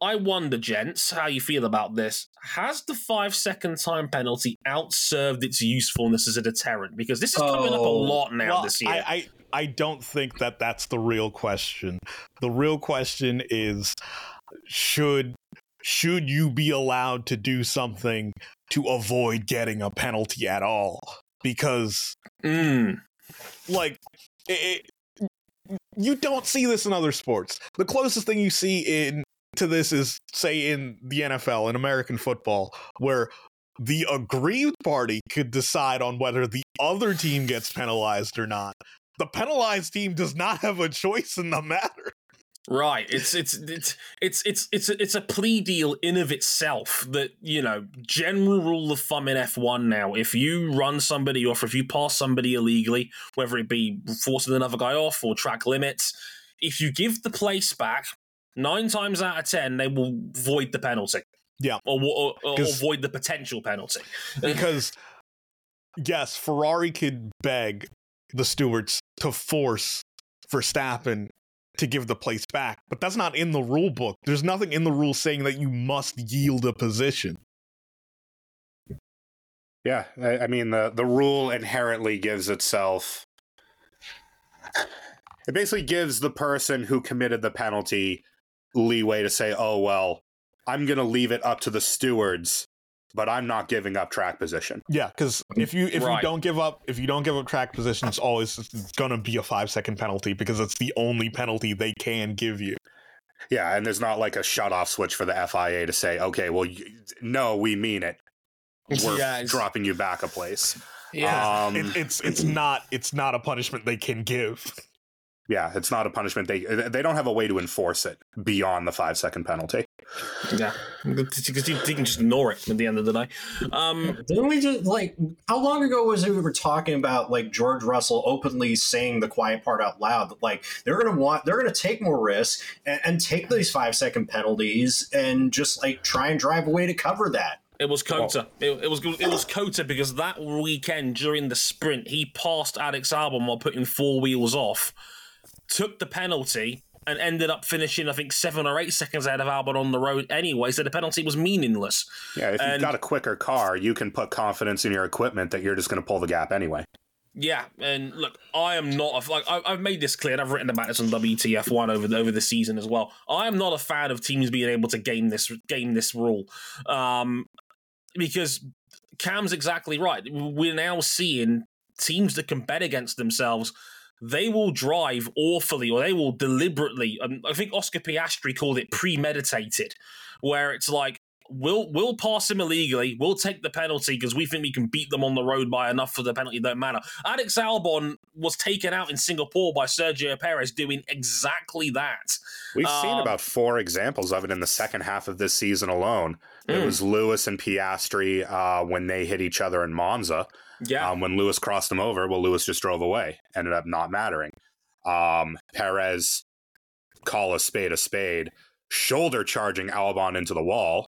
I wonder, gents, how you feel about this. Has the five second time penalty outserved its usefulness as a deterrent? Because this is coming up a Oh, lot now Well, this year. I, I I don't think that that's the real question. The real question is should should you be allowed to do something to avoid getting a penalty at all? Because Mm. like it, it- you don't see this in other sports. The closest thing you see in to this is say in the NFL in American football where the aggrieved party could decide on whether the other team gets penalized or not. The penalized team does not have a choice in the matter. Right. It's it's it's it's it's it's a, it's a plea deal in of itself that you know general rule of thumb in F one now. If you run somebody off, if you pass somebody illegally, whether it be forcing another guy off or track limits, if you give the place back, nine times out of ten they will void the penalty. Yeah. or or, or, or void the potential penalty. <laughs> Because yes, Ferrari could beg the stewards to force Verstappen to give the place back, but that's not in the rule book. There's nothing in the rule saying that you must yield a position. Yeah, I, I mean the the rule inherently gives itself. It basically gives the person who committed the penalty leeway to say, "Oh well, I'm going to leave it up to the stewards, but I'm not giving up track position." Yeah, because if you if Right. you don't give up if you don't give up track position, it's always gonna be a five second penalty because it's the only penalty they can give you. Yeah, and there's not like a shut off switch for the FIA to say, "Okay, well, you, no, we mean it. We're Yeah, dropping you back a place." Yeah. Um, It, it's it's not it's not a punishment they can give. Yeah, it's not a punishment. They they don't have a way to enforce it beyond the five second penalty. yeah, because you, you can just ignore it at the end of the day. Um, Didn't we just like how long ago was it we were talking about like George Russell openly saying the quiet part out loud that like they're gonna want they're gonna take more risks and, and take these five second penalties and just like try and drive away to cover that. It was COTA. It, it was it was COTA because that weekend during the sprint he passed Alex Albon while putting four wheels off, took the penalty and ended up finishing I think seven or eight seconds ahead of Albon on the road anyway. So the penalty was meaningless. Yeah, if you've got a quicker car, you can put confidence in your equipment that you're just going to pull the gap anyway. Yeah, and look, I am not a, like I, I've made this clear, and I've written about this on WTF one over the, over the season as well. I am not a fan of teams being able to game this game this rule, um, because Cam's exactly right. We're now seeing teams that can bet against themselves. They will drive awfully, or they will deliberately. Um, I think Oscar Piastri called it premeditated, where it's like we'll we'll pass him illegally. We'll take the penalty because we think we can beat them on the road by enough for the penalty don't matter. Alex Albon was taken out in Singapore by Sergio Perez doing exactly that. We've seen Um, about four examples of it in the second half of this season alone. It Mm. was Lewis and Piastri uh, when they hit each other in Monza. Yeah, Um, when Lewis crossed him over, well, Lewis just drove away. Ended up not mattering. Um, Perez, call a spade a spade, shoulder charging Albon into the wall,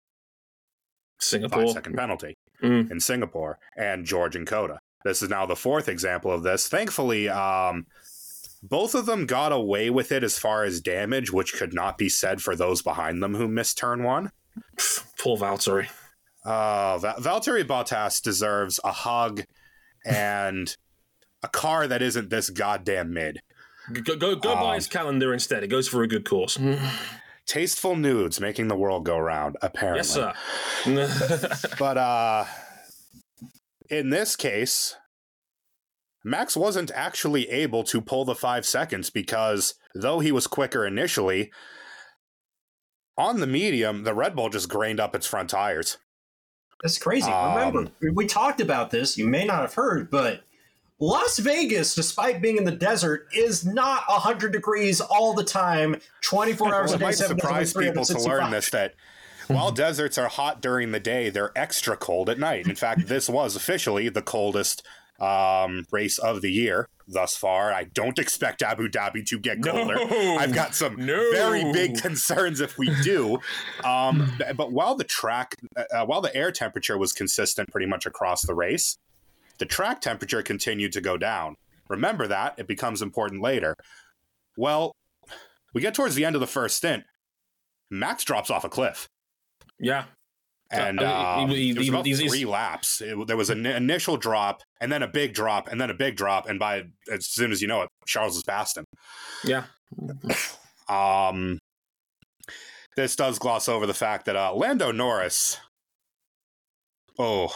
Singapore. five second penalty Mm. in Singapore, and George and COTA. This is now the fourth example of this. Thankfully, um, both of them got away with it as far as damage, which could not be said for those behind them who missed turn one. Poor Valtteri. Uh, Va- Valtteri Bottas deserves a hug and a car that isn't this goddamn mid. Go go, go buy Um, his calendar instead. It goes for a good course. <sighs> Tasteful nudes making the world go round, apparently. yes, sir. <laughs> <laughs> But uh, in this case, Max wasn't actually able to pull the five seconds because though he was quicker initially, on the medium, the Red Bull just grained up its front tires. That's crazy. Um, Remember, we- talked about this. You may not have heard, but Las Vegas, despite being in the desert, is not 100 degrees all the time, 24 hours Well, a it day, might a surprise people to learn this that while deserts are hot during the day, they're extra cold at night. In fact, this was officially the coldest um, race of the year thus far. I don't expect Abu Dhabi to get colder. No. I've got some No. very big <laughs> concerns if we do. Um, but while the track, uh, while the air temperature was consistent pretty much across the race, the track temperature continued to go down. Remember that, it becomes important later. Well, we get towards the end of the first stint. Max drops off a cliff. Yeah. And I mean, um, he- he- it was about he's- he's- three laps. It- there was an initial drop, and then a big drop, and then a big drop. And by as soon as you know it, Charles has passed him. Yeah. <sniffs> Um, this does gloss over the fact that uh, Lando Norris. Oh,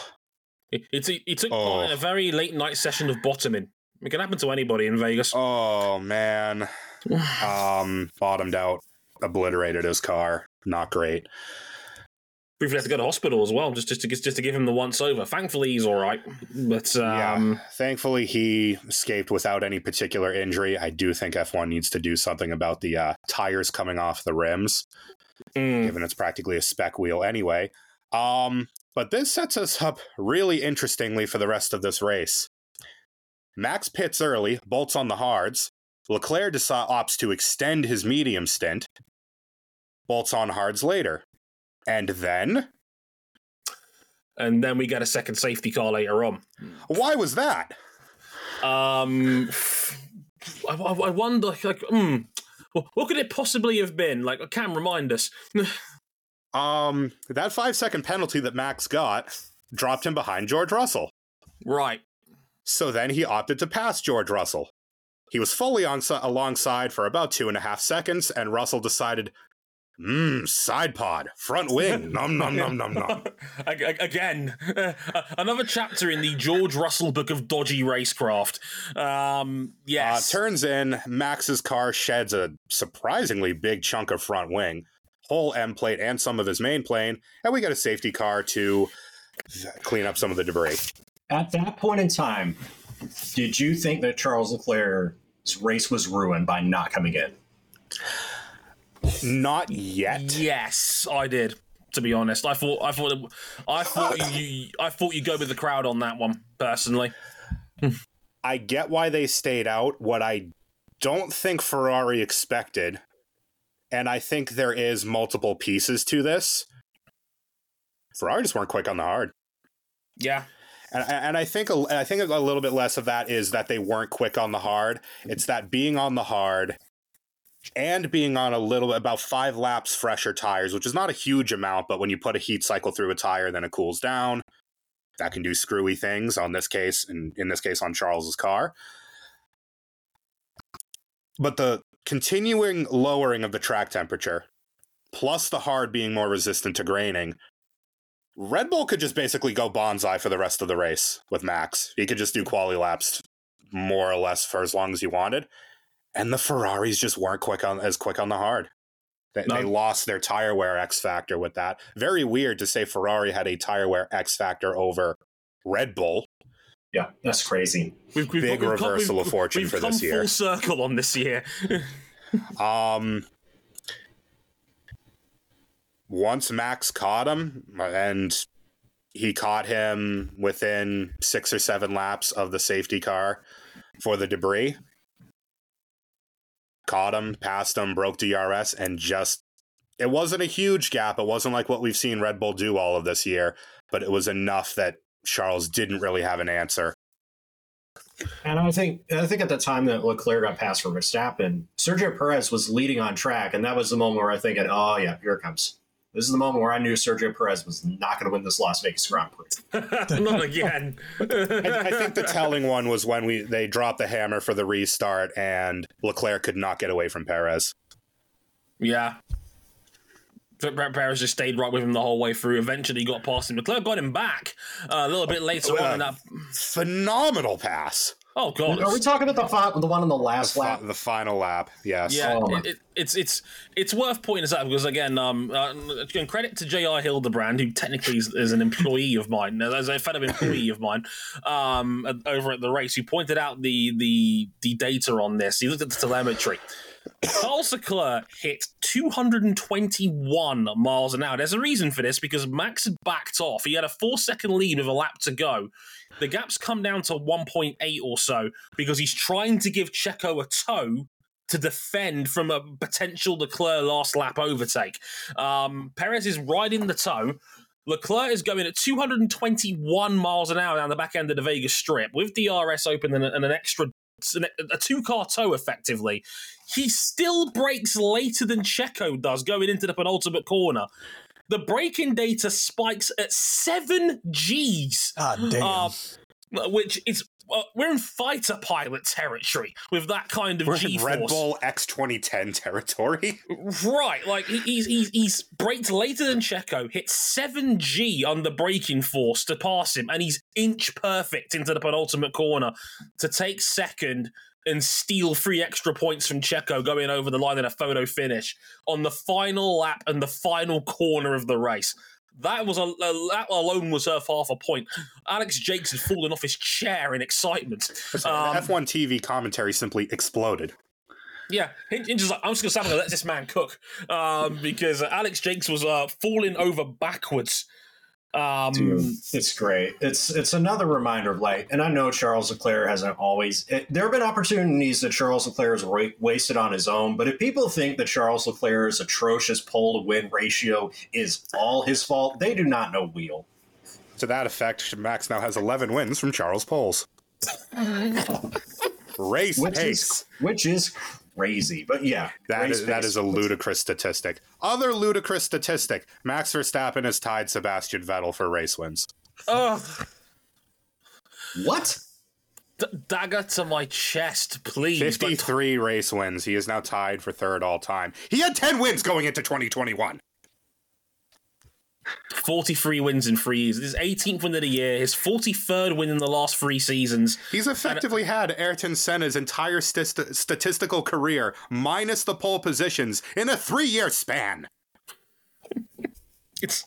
It, it's he took Oh. a very late night session of bottoming. It can happen to anybody in Vegas. oh man. <sighs> Um, bottomed out, obliterated his car. Not great. Briefly had to go to hospital as well, just just to just to give him the once over. Thankfully, he's all right. But um, yeah. Thankfully, he escaped without any particular injury. I do think F1 needs to do something about the uh, tires coming off the rims. mm, given it's practically a spec wheel anyway. Um, but this sets us up really interestingly for the rest of this race. Max pits early, bolts on the hards. Leclerc opts to extend his medium stint, bolts on hards later. And then, and then we get a second safety car later on. why was that? Um, I, I wonder, like, hmm, what could it possibly have been? Like, Cam, remind us. <laughs> Um, that five second penalty that Max got dropped him behind George Russell. right. So then he opted to pass George Russell. He was fully on, alongside for about two and a half seconds, and Russell decided, mmm, side pod, front wing, <laughs> nom nom nom nom nom. <laughs> Ag- ag- Again, <laughs> uh, another chapter in the George Russell book of dodgy racecraft. Um, Uh, yes. turns in, Max's car sheds a surprisingly big chunk of front wing, whole endplate, and some of his main plane, and we get a safety car to clean up some of the debris. At that point in time, did you think that Charles Leclerc's race was ruined by not coming in? Not yet. Yes, I did. To be honest, I thought, I thought, I thought you, I thought you go with the crowd on that one. Personally, I get why they stayed out. What I don't think Ferrari expected, and I think there is multiple pieces to this. Ferrari just weren't quick on the hard, yeah, and and I think I think a little bit less of that is that they weren't quick on the hard. It's that being on the hard and being on a little about five laps fresher tires, which is not a huge amount, but when you put a heat cycle through a tire, then it cools down. That can do screwy things on this case, and in this case on Charles's car. But the continuing lowering of the track temperature, plus the hard being more resistant to graining, Red Bull could just basically go bonsai for the rest of the race with Max. He could just do quality laps more or less for as long as he wanted. And the Ferraris just weren't quick on as quick on the hard. They, No. they lost their tire wear X factor with that. Very weird to say Ferrari had a tire wear X factor over Red Bull. Yeah, that's crazy. we've, we've Big come- reversal of fortune we've for come this year. Full circle on this year. <laughs> Um, once Max caught him, and he caught him within six or seven laps of the safety car for the debris. Caught him, passed him, broke DRS, and just. It wasn't a huge gap. It wasn't like what we've seen Red Bull do all of this year, but it was enough that Charles didn't really have an answer. And I think I think at the time that Leclerc got passed for Verstappen, Sergio Perez was leading on track, and that was the moment where I think, oh yeah, here it comes. This is the moment where I knew Sergio Perez was not going to win this Las Vegas Grand Prix. <laughs> Not again. I, I think the telling one was when we they dropped the hammer for the restart and Leclerc could not get away from Perez. Yeah. Brett Perez just stayed right with him the whole way through. Eventually, he got past him. Leclerc got him back uh, a little bit later on in that. Phenomenal pass. Oh god! Are we talking about the fi- the one on the The, last fi- lap? the final lap, yes. Yeah, Oh, it, it, it's it's it's worth pointing this out because again, um, uh, and credit to J.R. Hildebrand, who technically is, is an employee of mine, as a fellow employee of mine, um, over at the race, who pointed out the the the data on this. He looked at the telemetry. Charles Leclerc hit 221 miles an hour. There's a reason for this because Max had backed off. He had a four second lead with a lap to go. The gap's come down to 1.8 or so because he's trying to give Checo a toe to defend from a potential Leclerc last lap overtake. Um, Perez is riding the toe. Leclerc is going at 221 miles an hour down the back end of the Vegas Strip with DRS open and, and an extra a two car tow effectively. He still breaks later than Checo does going into the penultimate corner. The braking data spikes at seven Gs. Ah, damn. Uh, which is uh, we're in fighter pilot territory with that kind of We're G in Red. Bull X 2010 territory. <laughs> Right, like he- he's he's he's braked later than Checo, hit seven G on the braking force to pass him, and he's inch perfect into the penultimate corner to take second and steal three extra points from Checo going over the line in a photo finish on the final lap and the final corner of the race. That was a, a that alone was worth half a point. Alex Jacques had fallen off his chair in excitement. Um, F1 TV commentary simply exploded. Yeah, Hinch Hinch like, I'm just gonna let this man cook, um, because uh, Alex Jacques was uh, falling over backwards. Um, Dude, it's great. It's it's another reminder of like, and I know Charles Leclerc hasn't always. It, there have been opportunities that Charles Leclerc has wa- wasted on his own, but if people think that Charles Leclerc's atrocious pole to win ratio is all his fault, they do not know wheel. To that effect, Max now has 11 wins from Charles Poles. <laughs> Race which pace. is which is crazy. But yeah, That race is, that pace. is a ludicrous statistic. Other ludicrous statistic Max Verstappen has tied Sebastian Vettel for race wins. ugh, what? d- dagger to my chest, please. But 53 race wins. He is now tied for third all time. He had 10 wins going into 2021. 43 wins in three years. His 18th win of the year. His 43rd win in the last three seasons. He's effectively had Ayrton Senna's entire st- statistical career, minus the pole positions, in a three year span. It's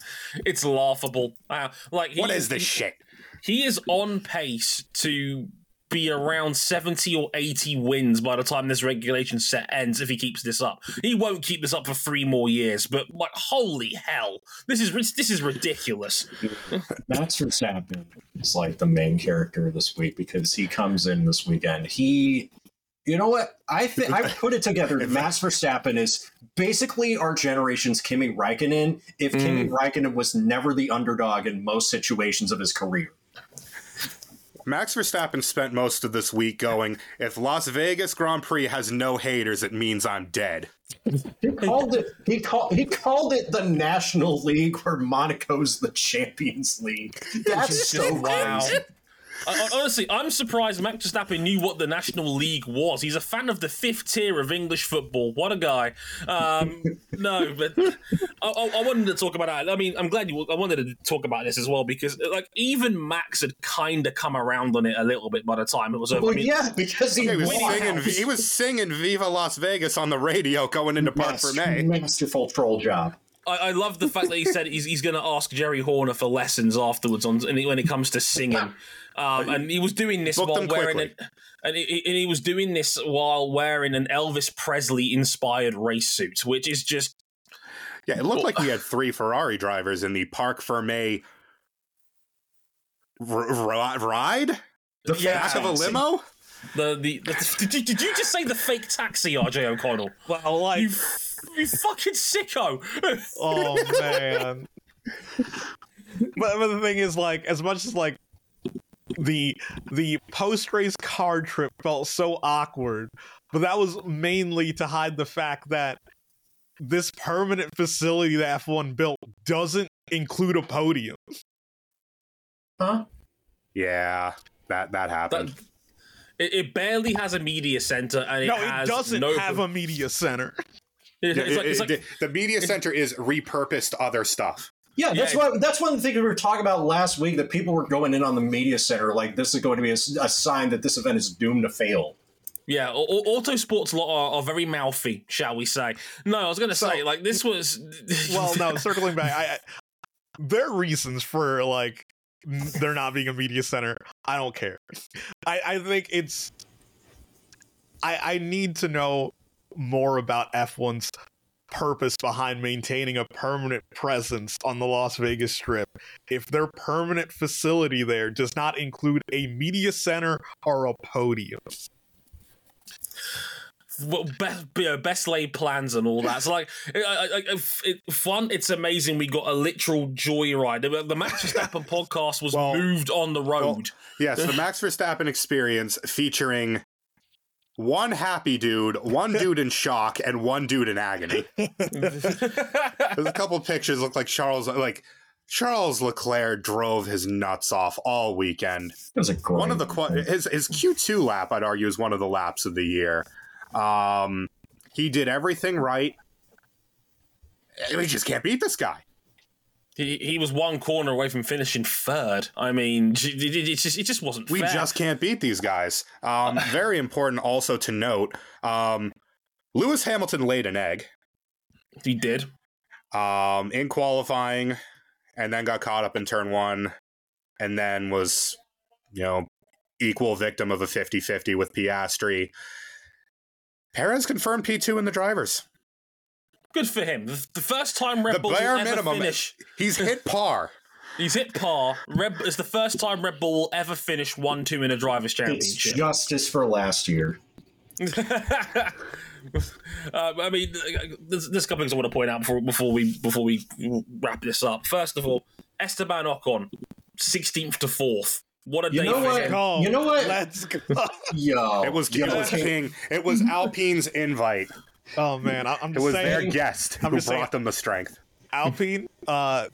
it's laughable. Uh, like he, What is this shit? He is on pace to be around 70 or 80 wins by the time this regulation set ends if he keeps this up. He won't keep this up for three more years, but like holy hell. This is this is ridiculous. Max Verstappen is like the main character this week because he comes in this weekend. He, you know what? I think I <laughs> put it together. Max Verstappen is basically our generation's Kimi Räikkönen. If Kimi mm. Räikkönen was never the underdog in most situations of his career. Max Verstappen spent most of this week going, if Las Vegas Grand Prix has no haters, it means I'm dead. He called it. He called. He called it the National League, where Monaco's the Champions League. That's so Wow. Crazy. I- I- honestly, I'm surprised Max Verstappen knew what the National League was. He's a fan of the fifth tier of English football. What a guy! Um, no, but I, I, I wanted to talk about that. I mean, I'm glad you. I wanted to talk about this as well because, like, even Max had kind of come around on it a little bit by the time it was over. I mean, yeah, because he, He was, won. singing, he was singing Viva Las Vegas on the radio going into Park Yes, for May. masterful troll job. I, I love the fact that he said he's, he's going to ask Geri Horner for lessons afterwards on when it comes to singing. Um, and he was doing this while wearing an, and he, and he was doing this while wearing an Elvis Presley inspired race suit, which is just Yeah, it looked like we had three Ferrari drivers in the Parc Fermé r- r- ride The Yeah. back of a limo. the the. the did, you, did you just say the fake taxi, RJ O'Connell? well, like, You, you fucking sicko! oh man. <laughs> but, but the thing is, like, as much as like the the post race car trip felt so awkward, but that was mainly to hide the fact that this permanent facility that F1 built doesn't include a podium. Huh? Yeah, that that happened. That- it, it barely has a media center, and it no, has it doesn't no, have a media center. <laughs> It's, Yeah, like, it- it's like, the media center is repurposed other stuff. Yeah, that's Yeah. what that's one of the things we were talking about last week. That people were going in on the media center like this is going to be a sign that this event is doomed to fail. Yeah, au- au- Autosport's lot are, are very mouthy, shall we say? No, I was going to So- say like this was. <laughs> well, no, circling back, I, I there are reasons for like n- there not being a media center. I don't care. I I think it's I I need to know more about F1's purpose behind maintaining a permanent presence on the Las Vegas Strip. If their permanent facility there does not include a media center or a podium. well, best, you know, best laid plans and all that. So like, <laughs> I, I, I, it, fun. It's amazing. We got a literal joyride. The, the Max Verstappen <laughs> podcast was Well, moved on the road. Yes, the Max Verstappen experience featuring one happy dude, one dude in shock, and one dude in agony. <laughs> There's a couple pictures look like Charles like Charles Leclerc drove his nuts off all weekend. It was a great One of the qu- his his Q2 lap, I'd argue, is one of the laps of the year. Um, he did everything right. We just can't beat this guy. He, he was one corner away from finishing third. I mean, <laughs> it, just it just wasn't. We fair. just can't beat these guys. Um, <laughs> very important also to note. Um, Lewis Hamilton laid an egg he did. um, in qualifying, and then got caught up in turn one, and then was, you know, equal victim of a 50-50 with Piastri. Perez confirmed P2 in the drivers. Good for him. The, the first time Red The Bull will bare ever minimum. finish. He's hit par. <laughs> He's hit par. Red it's the first time Red Bull will ever finish one two in a drivers' It's championship. justice for last year. <laughs> uh, I mean, there's, there's a couple things I want to point out before before we before we wrap this up. First of all, Esteban Ocon, 16th to fourth. What a You day know what? him. You know what? Let's go. Yo, It was, yo, it was. King. It was Alpine's invite. Oh man, I, I'm It just was their guest I'm who just saying- brought them the strength. Alpine, uh,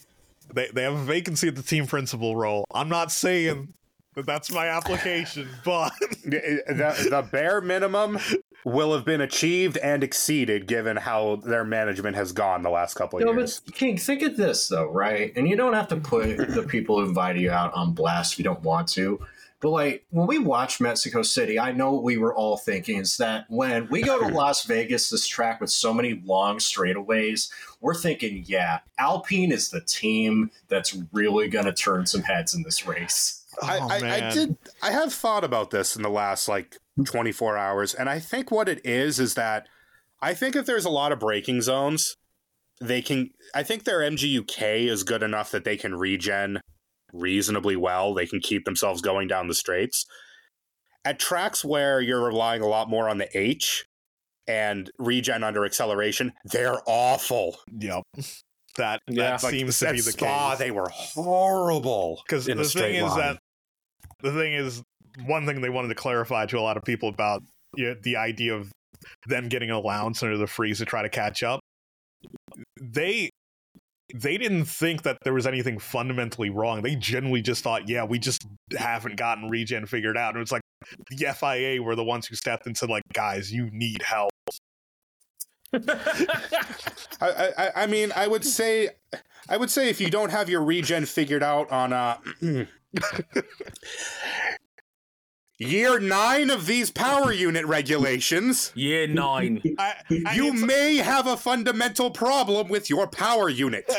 they they have a vacancy at the team principal role. I'm not saying that that's my application, <laughs> but the, the, the bare minimum will have been achieved and exceeded given how their management has gone the last couple of No, years. but King, think of this though, right? And you don't have to put the people who invite you out on blast if you don't want to. But like when we watched Mexico City, I know what we were all thinking is that when we go to <laughs> Las Vegas, this track with so many long straightaways, we're thinking, yeah, Alpine is the team that's really going to turn some heads in this race. I, Oh, I, I man. did. I have thought about this in the last like 24 hours, and I think what it is is that I think if there's a lot of braking zones, they can. I think their MGU-K is good enough that they can regen reasonably well. They can keep themselves going down the straights. At tracks where you're relying a lot more on the H and regen under acceleration, they're awful. yep, that Yeah. that Like, seems to be the Spa, case. They were horrible Because in the a straight thing is that the thing is one thing they wanted to clarify to a lot of people about you know, the idea of them getting an allowance under the freeze to try to catch up. They they didn't think that there was anything fundamentally wrong. They generally just thought, yeah, we just haven't gotten regen figured out. And it's like the FIA were the ones who stepped and said, like, guys, you need help. <laughs> I, I, I mean, I would say, I would say if you don't have your regen figured out on uh, <clears throat> year nine of these power unit regulations, Year nine. I, I- you may have a fundamental problem with your power unit.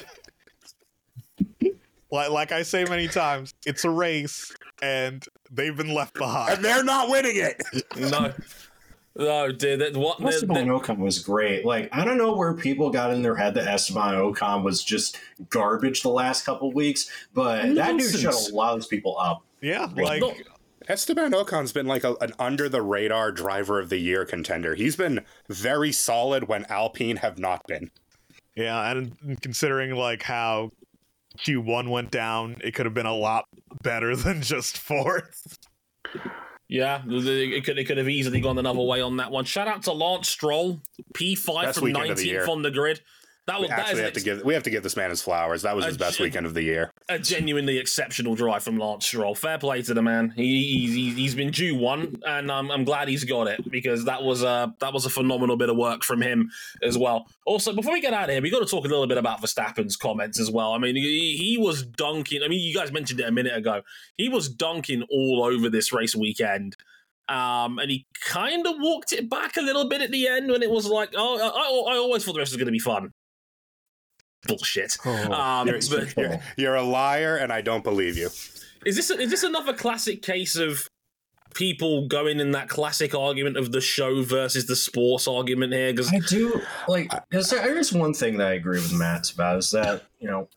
like, like I say many times, it's a race, and they've been left behind. and they're not winning it. no. No, dude. That, what? Esteban the- Ocon was great. Like I don't know where people got in their head that Esteban Ocon was just garbage the last couple weeks, but that dude shut a lot of people up. Yeah, Well, like no- Esteban Ocon's been like a, an under the radar driver of the year contender. He's been very solid when Alpine have not been. Yeah, and considering like how Q1 went down, it could have been a lot better <laughs> than just fourth. Yeah, the- the- it could, it could have easily gone another way on that one. Shout out to Lance Stroll, P5 Best from weekend of the 19th on the grid. That We was that actually have to give we have to give this man his flowers. That was his best j- weekend of the year. a genuinely exceptional drive from Lance Stroll. Fair play to the man. He, he he's been due one, and I'm I'm glad he's got it because that was a that was a phenomenal bit of work from him as well. Also, before we get out of here, we got to talk a little bit about Verstappen's comments as well. I mean, he, he was dunking. I mean, you guys mentioned it a minute ago. He was dunking all over this race weekend. Um, and he kind of walked it back a little bit at the end when it was like, oh, I, I always thought the rest was going to be fun. Bullshit. Um, It's but- You're, you're a liar, and I don't believe you. Is this is this another classic case of people going in that classic argument of the show versus the sports argument here? Because I do like. Cause there's one thing that I agree with Matt about is that you know,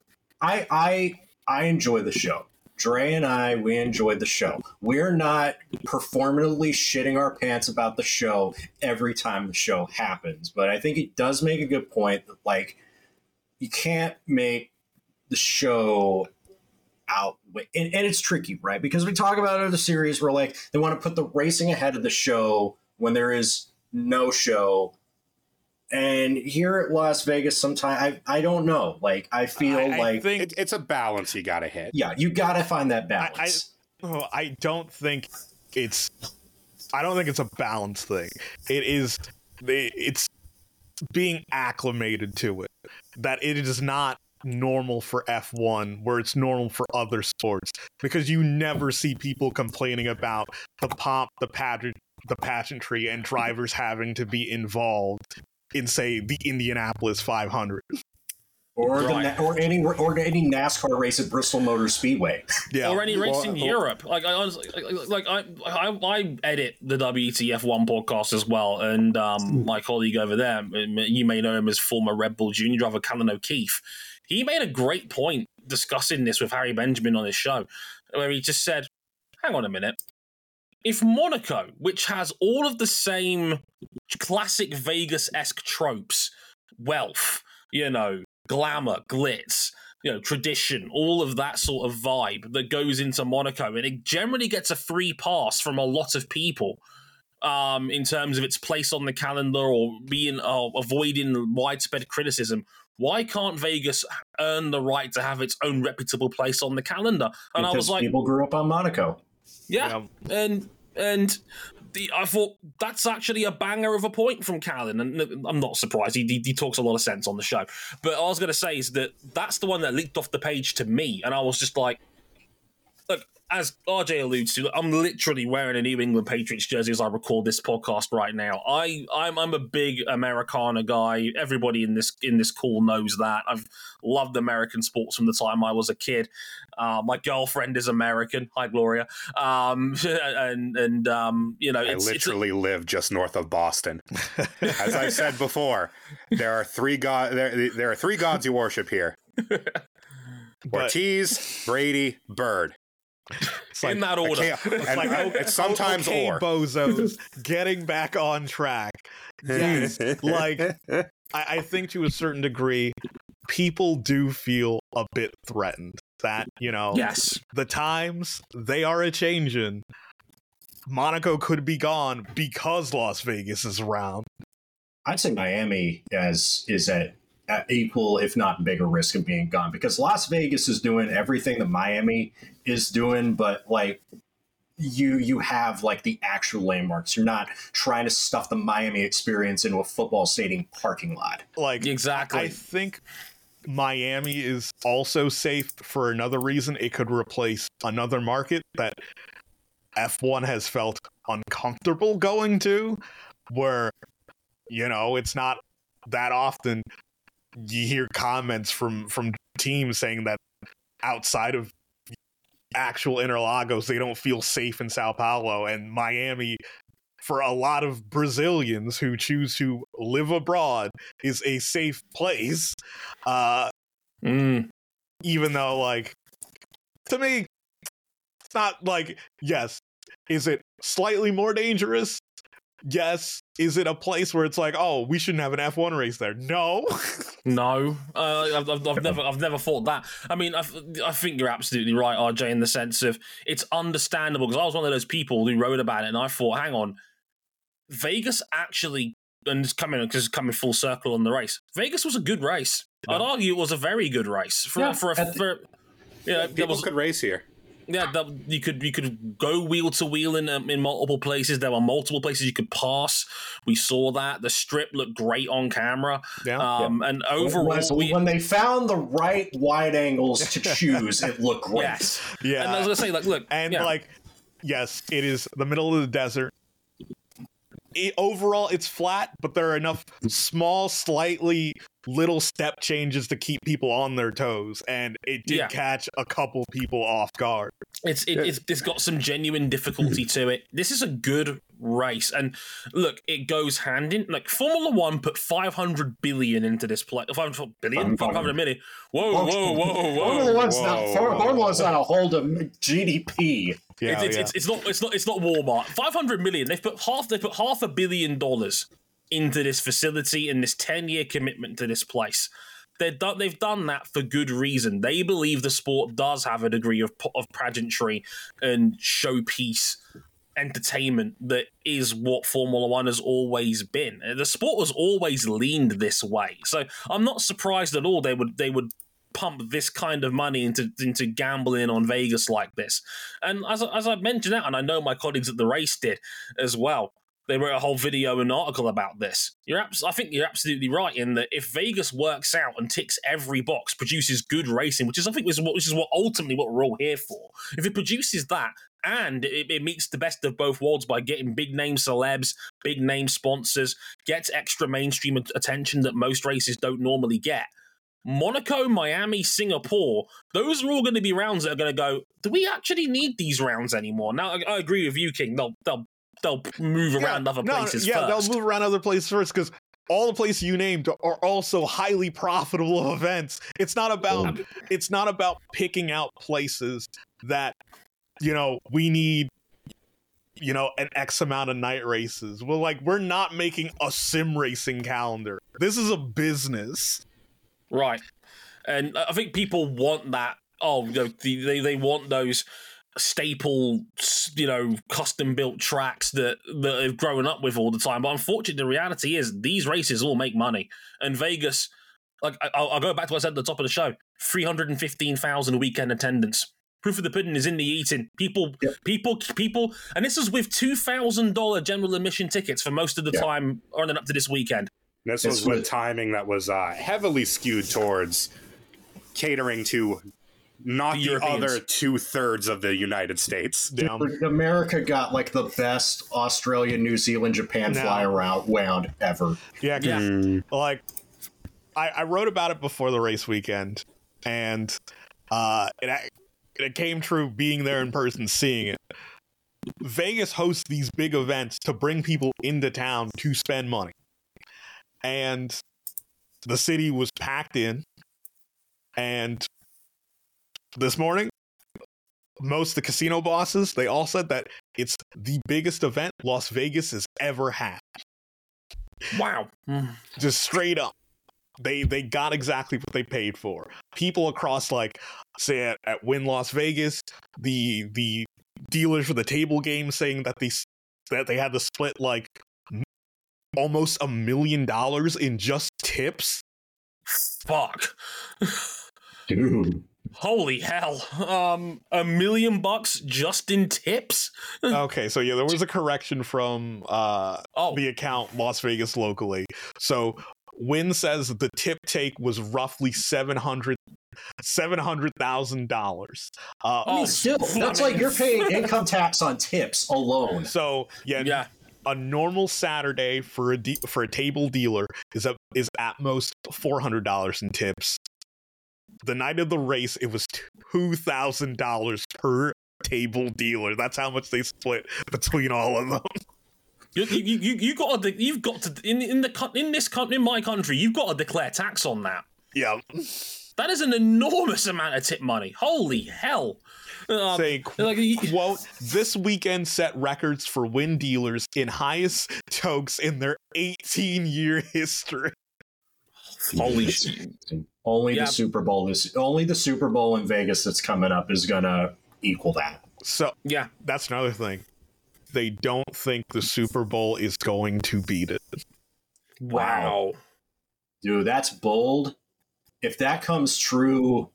I I I enjoy the show. Dre and I, we enjoyed the show. We're not performatively shitting our pants about the show every time the show happens, but I think it does make a good point that, like, you can't make the show out. And, and it's tricky, right? Because we talk about other series where, like, they want to put the racing ahead of the show when there is no show and here at Las Vegas, sometimes I I don't know. Like I feel I, I like think It, it's a balance you got to hit. yeah, you got to find that balance. Oh, I don't think it's. I don't think it's a balance thing. It is. It's being acclimated to it. That it is not normal for F1 where it's normal for other sports because you never see people complaining about the pomp, the pageant, the pageantry, and drivers having to be involved in say the Indianapolis 500. Or Right. Na- or any or any NASCAR race at Bristol Motor Speedway. <laughs> Yeah. or any race in Or- or- Europe. Like I honestly, like, like I, I, I edit the WTF one podcast as well, and um, my colleague over there, you may know him as former Red Bull Junior driver Callan O'Keeffe. He made a great point discussing this with Harry Benjamin on his show, where he just said, "Hang on a minute." If Monaco, which has all of the same classic Vegas esque tropes, wealth, you know, glamour, glitz, you know, tradition, all of that sort of vibe that goes into Monaco, and it generally gets a free pass from a lot of people um, in terms of its place on the calendar or being uh, avoiding widespread criticism. Why can't Vegas earn the right to have its own reputable place on the calendar? And I was like, people grew up on Monaco. yeah, and and the, I thought that's actually a banger of a point from Callan, and I'm not surprised. He, he, he talks a lot of sense on the show. But I was going to say is that that's the one that leaked off the page to me, and I was just like, as RJ alludes to, I'm literally wearing a New England Patriots jersey as I record this podcast right now. I I'm, I'm a big Americana guy. Everybody in this in this call knows that. I've loved American sports from the time I was a kid. Uh, my girlfriend is American. Hi, Gloria. Um, <laughs> and and um, you know, I it's, it's a- literally live just north of Boston. <laughs> As I said before, there are three god there, there are three gods you worship here. <laughs> But Ortiz, Brady, Bird. It's like, in that order. can't- and like, it's sometimes okay, or. bozos getting back on track. Yes, like I, I think to a certain degree, people do feel a bit threatened that you know yes. the times they are a changing. Monaco could be gone because Las Vegas is around. I'd say Miami as is at, at equal, if not bigger, risk of being gone because Las Vegas is doing everything that Miami is doing, but like you you have like the actual landmarks. You're not trying to stuff the Miami experience into a football stadium parking lot. Like Exactly. I think Miami is also safe for another reason. It could replace another market that F1 has felt uncomfortable going to, where, you know, it's not that often you hear comments from, from teams saying that outside of actual Interlagos, they don't feel safe in Sao Paulo and Miami. For a lot of Brazilians who choose to live abroad, is a safe place. Uh, Mm. even though, like, to me, it's not like, yes, is it slightly more dangerous? Yes. Is it a place where it's like, oh, we shouldn't have an F1 race there? No. <laughs> No, uh, I've, I've, I've never, I've never thought that. I mean, I, I think you're absolutely right, RJ, in the sense of it's understandable because I was one of those people who wrote about it, and I thought, hang on, Vegas actually, and it's coming because it's coming full circle on the race. Vegas was a good race. I'd argue it was a very good race for Yeah, for a at the- for. Yeah, there People was could race here. Yeah, that, you could you could go wheel to wheel in um, in multiple places. There were multiple places you could pass. We saw that the strip looked great on camera. Yeah. Um, and overall, when, we, when they found the right wide angles to <laughs> choose, it looked great. yes, yeah. And I was gonna say, like, look, and yeah. like yes it is the middle of the desert it, overall it's flat but there are enough small slightly little step changes to keep people on their toes and it did Yeah. catch a couple people off guard It's it, it's it's got some genuine difficulty to it. This is a good race. And look, it goes hand in like Formula One put 500 billion into this play. 500 billion? 500 million. Whoa, whoa, whoa, whoa. Formula One's whoa, not whoa, Formula One's whoa. not a hold of GDP. Yeah, it's, it's, yeah. it's, it's not it's not it's not Walmart. 500 million. They've put half they put half a billion dollars into this facility and this 10 year commitment to this place. They're done, they've done that for good reason. They believe the sport does have a degree of, of pageantry and showpiece entertainment that is what Formula One has always been. The sport has always leaned this way. So I'm not surprised at all they would they would pump this kind of money into into gambling on Vegas like this. And as, as I mentioned that, and I know my colleagues at the race did as well, they wrote a whole video and article about this. You're abs- I think you're absolutely right in that if Vegas works out and ticks every box, produces good racing, which is I think is what which is what ultimately what we're all here for. If it produces that and it, it meets the best of both worlds by getting big name celebs, big name sponsors, gets extra mainstream attention that most races don't normally get. Monaco, Miami, Singapore, those are all going to be rounds that are going to go, do we actually need these rounds anymore? Now, I, I agree with you, King. They'll, they'll, they'll move around other no, places yeah, first. they'll move around other places first because all the places you named are also highly profitable <laughs> events. It's not about it's not about picking out places that you know we need you know an x amount of night races well like we're not making a sim racing calendar this is a business Right. And I think people want that. Oh, you know, they, they want those staple, you know, custom built tracks that, that they've grown up with all the time. But unfortunately, the reality is these races all make money. And Vegas, like, I- I'll, I'll go back to what I said at the top of the show 315,000 weekend attendance. Proof of the pudding is in the eating. People, Yep. people, people, and this is with two thousand dollar general admission tickets for most of the Yeah. time, running up to this weekend. This was with with- timing that was uh, heavily skewed towards catering to not The the, other two thirds of the United States. yeah. Dude, America got like the best Australia, New Zealand, Japan No. fly around wound ever. Yeah, 'cause, Yeah. like I, I wrote about it before the race weekend, and uh, it it came true being there in person, seeing it. Vegas hosts these big events to bring people into town to spend money, and the city was packed in. And this morning, most of the casino bosses they all said that it's the biggest event Las Vegas has ever had Wow. Mm. just straight up they they got exactly what they paid for people across like say at, at Wynn las vegas the the dealers for the table game saying that they that they had to split like m- almost a million dollars in just tips Fuck. <laughs> Dude. Holy hell. Um a million bucks just in tips? <laughs> okay so yeah there was a correction from uh Oh, the account las vegas locally so Wynn says the tip take was roughly 700 $700000 uh I mean, Oh, still, that's like you're paying income tax on tips alone. So yeah, yeah. a normal Saturday for a de- for a table dealer is up is at most four hundred dollars in tips. The night of the race, it was two thousand dollars per table dealer. That's how much they split between all of them. You, you, you, you got to, you've got to, in, in the, in this, co- in my country, you've got to declare tax on that. Yeah, That is an enormous amount of tip money. Holy hell. Um, say like, quote: This weekend set records for Wynn dealers in highest tokes in their eighteen year history. holy shit. Only Yeah. the Super Bowl is only the Super Bowl in Vegas that's coming up is gonna equal that. So Yeah. that's another thing. They don't think the Super Bowl is going to beat it. Wow. Dude, that's bold. If that comes true,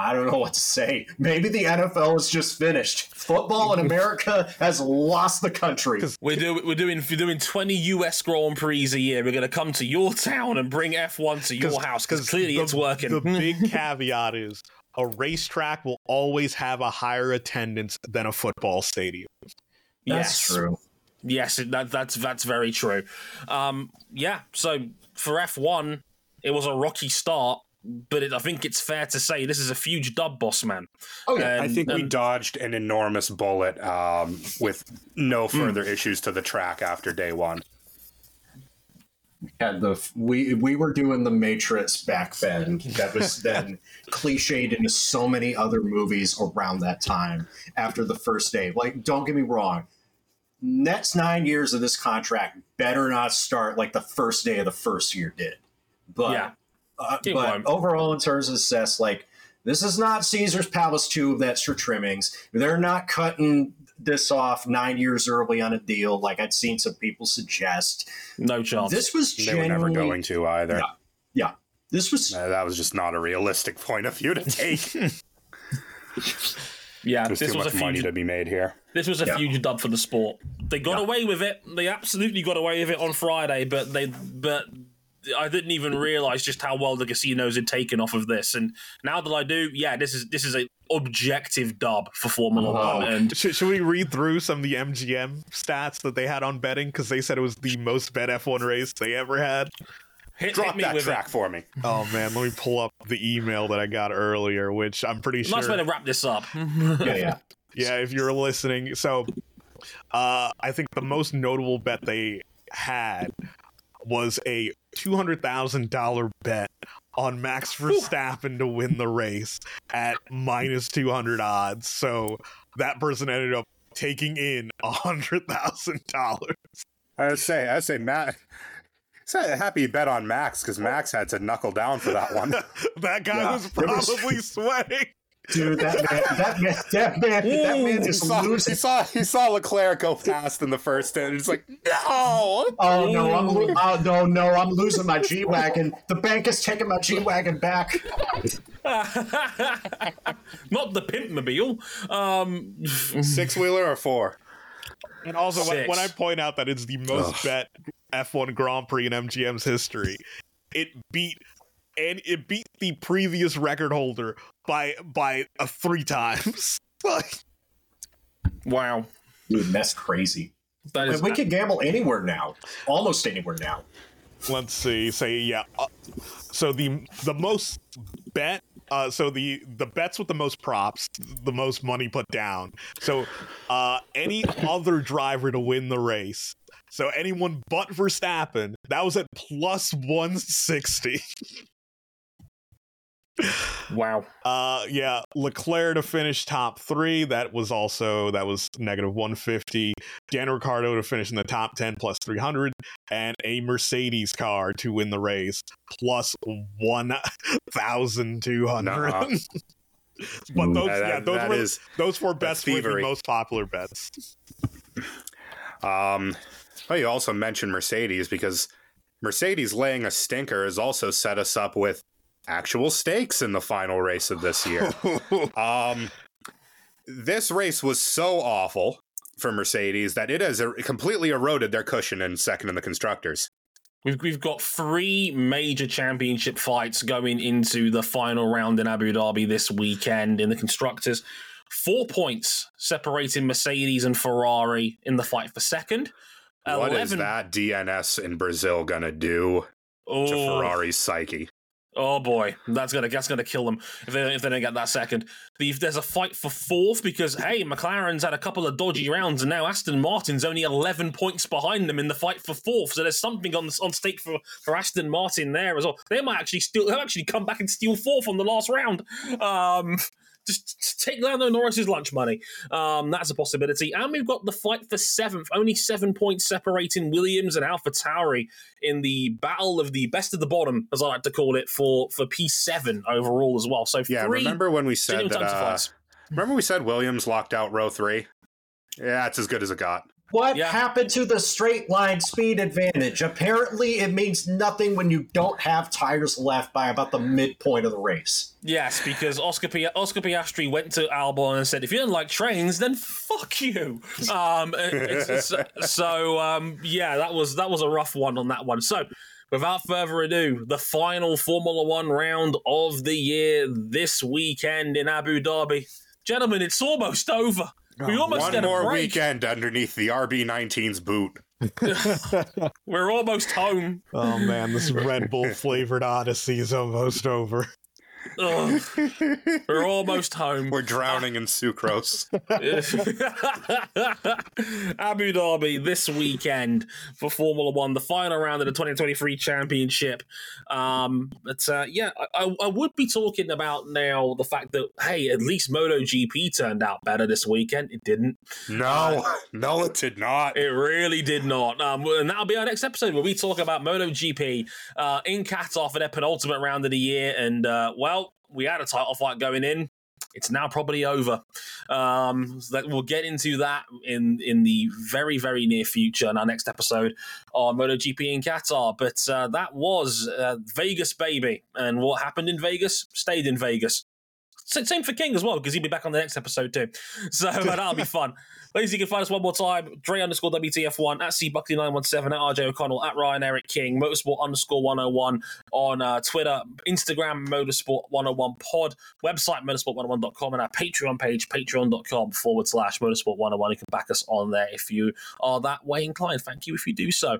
I don't know what to say. Maybe the NFL is just finished. Football in <laughs> America has lost the country. <laughs> We're, do, we're doing we're doing 20 US Grand Prix a year. We're going to come to your town and bring F1 to your house because clearly the- it's working. The big <laughs> caveat is a racetrack will always have a higher attendance than a football stadium. That's yes. true. Yes, that, that's that's very true. Um, yeah, so for F1, it was a rocky start, but it, I think it's fair to say this is a huge dub, boss man. Oh yeah, I And- think we dodged an enormous bullet um, with no Hmm. further issues to the track after day one. had the we we were doing the Matrix back then. That was then <laughs> cliched into so many other movies around that time. After the first day, like don't get me wrong, next nine years of this contract better not start like the first day of the first year did. But Yeah. Uh, but won't. overall, in terms of success, like this is not Caesars Palace two of extra trimmings. They're not cutting this off nine years early on a deal, like I'd seen some people suggest. No chance. This was They were genuinely never going to either. Yeah. yeah. This was Uh, that was just not a realistic point of view to take. <laughs> yeah, There's this too was a much money huge to be made here. This was a Yeah. huge dub for the sport. They got Yeah. away with it. They absolutely got away with it on Friday, but they but I didn't even realize just how well the casinos had taken off of this. And now that I do, yeah, this is this is a objective dub for Formula Oh. One. And Should, should we read through some of the MGM stats that they had on betting? Because they said it was the most bet F1 race they ever had. hit, hit Drop me that with track it. for me. Oh man, let me pull up the email that I got earlier, which I'm pretty Nice way sure. to wrap this up. <laughs> yeah, yeah. Yeah, if you're listening. So, uh, I think the most notable bet they had was a two hundred thousand dollar bet on Max Verstappen to win the race at minus two hundred odds. So that person ended up taking in a hundred thousand dollars. I say, I say, Matt. Say happy bet on Max because Max had to knuckle down for that one. <laughs> That guy Yeah, was it was- probably sweating. Dude, that man, that man, that man, that man he, is saw, he saw he saw Leclerc go past in the first, and it's like, no. Oh no, I'm lo- oh no, no, I'm losing my G wagon. The bank is taking my G wagon back. <laughs> Not the pimpmobile. Um, <laughs> Six wheeler or four? And also, when, when I point out that it's the most bet F1 Grand Prix in MGM's history, it beat and it beat the previous record holder by by uh, three times. <laughs> Wow, Dude, that's crazy. that is we can gamble anywhere now, almost anywhere now. let's see, say yeah. Uh, so the the most bet. Uh, so the the bets with the most props, the most money put down. So uh, any other driver to win the race. So anyone but Verstappen, that was at plus one sixty. <laughs> wow. Uh, yeah, Leclerc to finish top three. That was also that was negative one fifty. Dan Ricciardo to finish in the top ten plus three hundred, and a Mercedes car to win the race plus one thousand two hundred. Nuh-uh. <laughs> but those, That- yeah, those were is- those four bets were the most popular bets. Um, well, you also mentioned Mercedes because Mercedes laying a stinker has also set us up with actual stakes in the final race of this year. <laughs> um, this race was so awful for Mercedes that it has er- completely eroded their cushion in second in the constructors. We've, we've got three major championship fights going into the final round in Abu Dhabi this weekend in the constructors. Four points separating Mercedes and Ferrari in the fight for second. What is that DNS in Brazil gonna do Oh, to Ferrari's psyche? Oh boy, that's gonna that's gonna kill them if they if they don't get that second. The, there's a fight for fourth because hey, McLaren's had a couple of dodgy rounds and now Aston Martin's only 11 points behind them in the fight for fourth. So there's something on on stake for for Aston Martin there as well. They might actually still actually come back and steal fourth on the last round. Um, just take Lando Norris's lunch money. Um, that's a possibility. And we've got the fight for seventh, only seven points separating Williams and AlphaTauri in the battle of the best of the bottom, as I like to call it, for for P7 overall as well. So Yeah, remember when we said that? Uh, remember we said Williams locked out row three? Yeah, it's as good as it got. What Yeah. happened to the straight line speed advantage? Apparently, it means nothing when you don't have tires left by about the midpoint of the race. Yes, because Oscar, P- Oscar Piastri went to Albon and said, "If you don't like trains, then fuck you." Um, <laughs> it's, it's- so um, yeah, that was that was a rough one on that one. So, without further ado, the final Formula One round of the year this weekend in Abu Dhabi, gentlemen. It's almost over. We almost One get a more break. weekend underneath the RB19's boot. <laughs> We're almost home. Oh man, this Red Bull flavored <laughs> Odyssey is almost over. Ugh. We're almost home. We're drowning in sucrose. <laughs> Abu Dhabi this weekend for Formula One, the final round of the 2023 championship. Um, but uh, yeah, I, I would be talking about now the fact that, hey, at least MotoGP turned out better this weekend. It didn't. No, <laughs> no, it did not. It really did not. Um, and that'll be our next episode where we talk about MotoGP uh, in Qatar for their penultimate round of the year. And, uh, well, we had a title fight going in. It's now probably over. Um, so that we'll get into that in in the very very near future in our next episode on MotoGP in Qatar. But uh, that was uh, Vegas, baby, and what happened in Vegas stayed in Vegas. Same for King as well, because he'll be back on the next episode too. So that'll be <laughs> fun. Ladies, you can find us one more time. Dre underscore WTF1 at C Buckley917 at RJ O'Connell at Ryan Erik King, Motorsport underscore 101 on uh, Twitter, Instagram, Motorsport 101 pod, website motorsport101.com, and our Patreon page, patreon.com forward slash motorsport 101. You can back us on there if you are that way inclined. Thank you if you do so.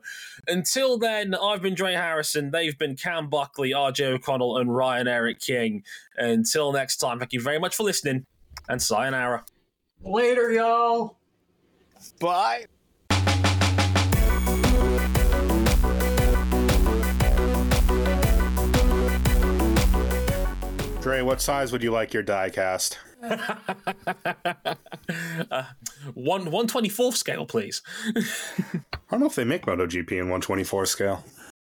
Until then, I've been Dre Harrison. They've been Cam Buckley, RJ O'Connell, and Ryan Erik King. Until next time, thank you very much for listening and sayonara. Later, y'all. Bye. Dre, what size would you like your die cast? <laughs> uh, one one twenty fourth scale, please. I don't know if they make MotoGP in 124 scale.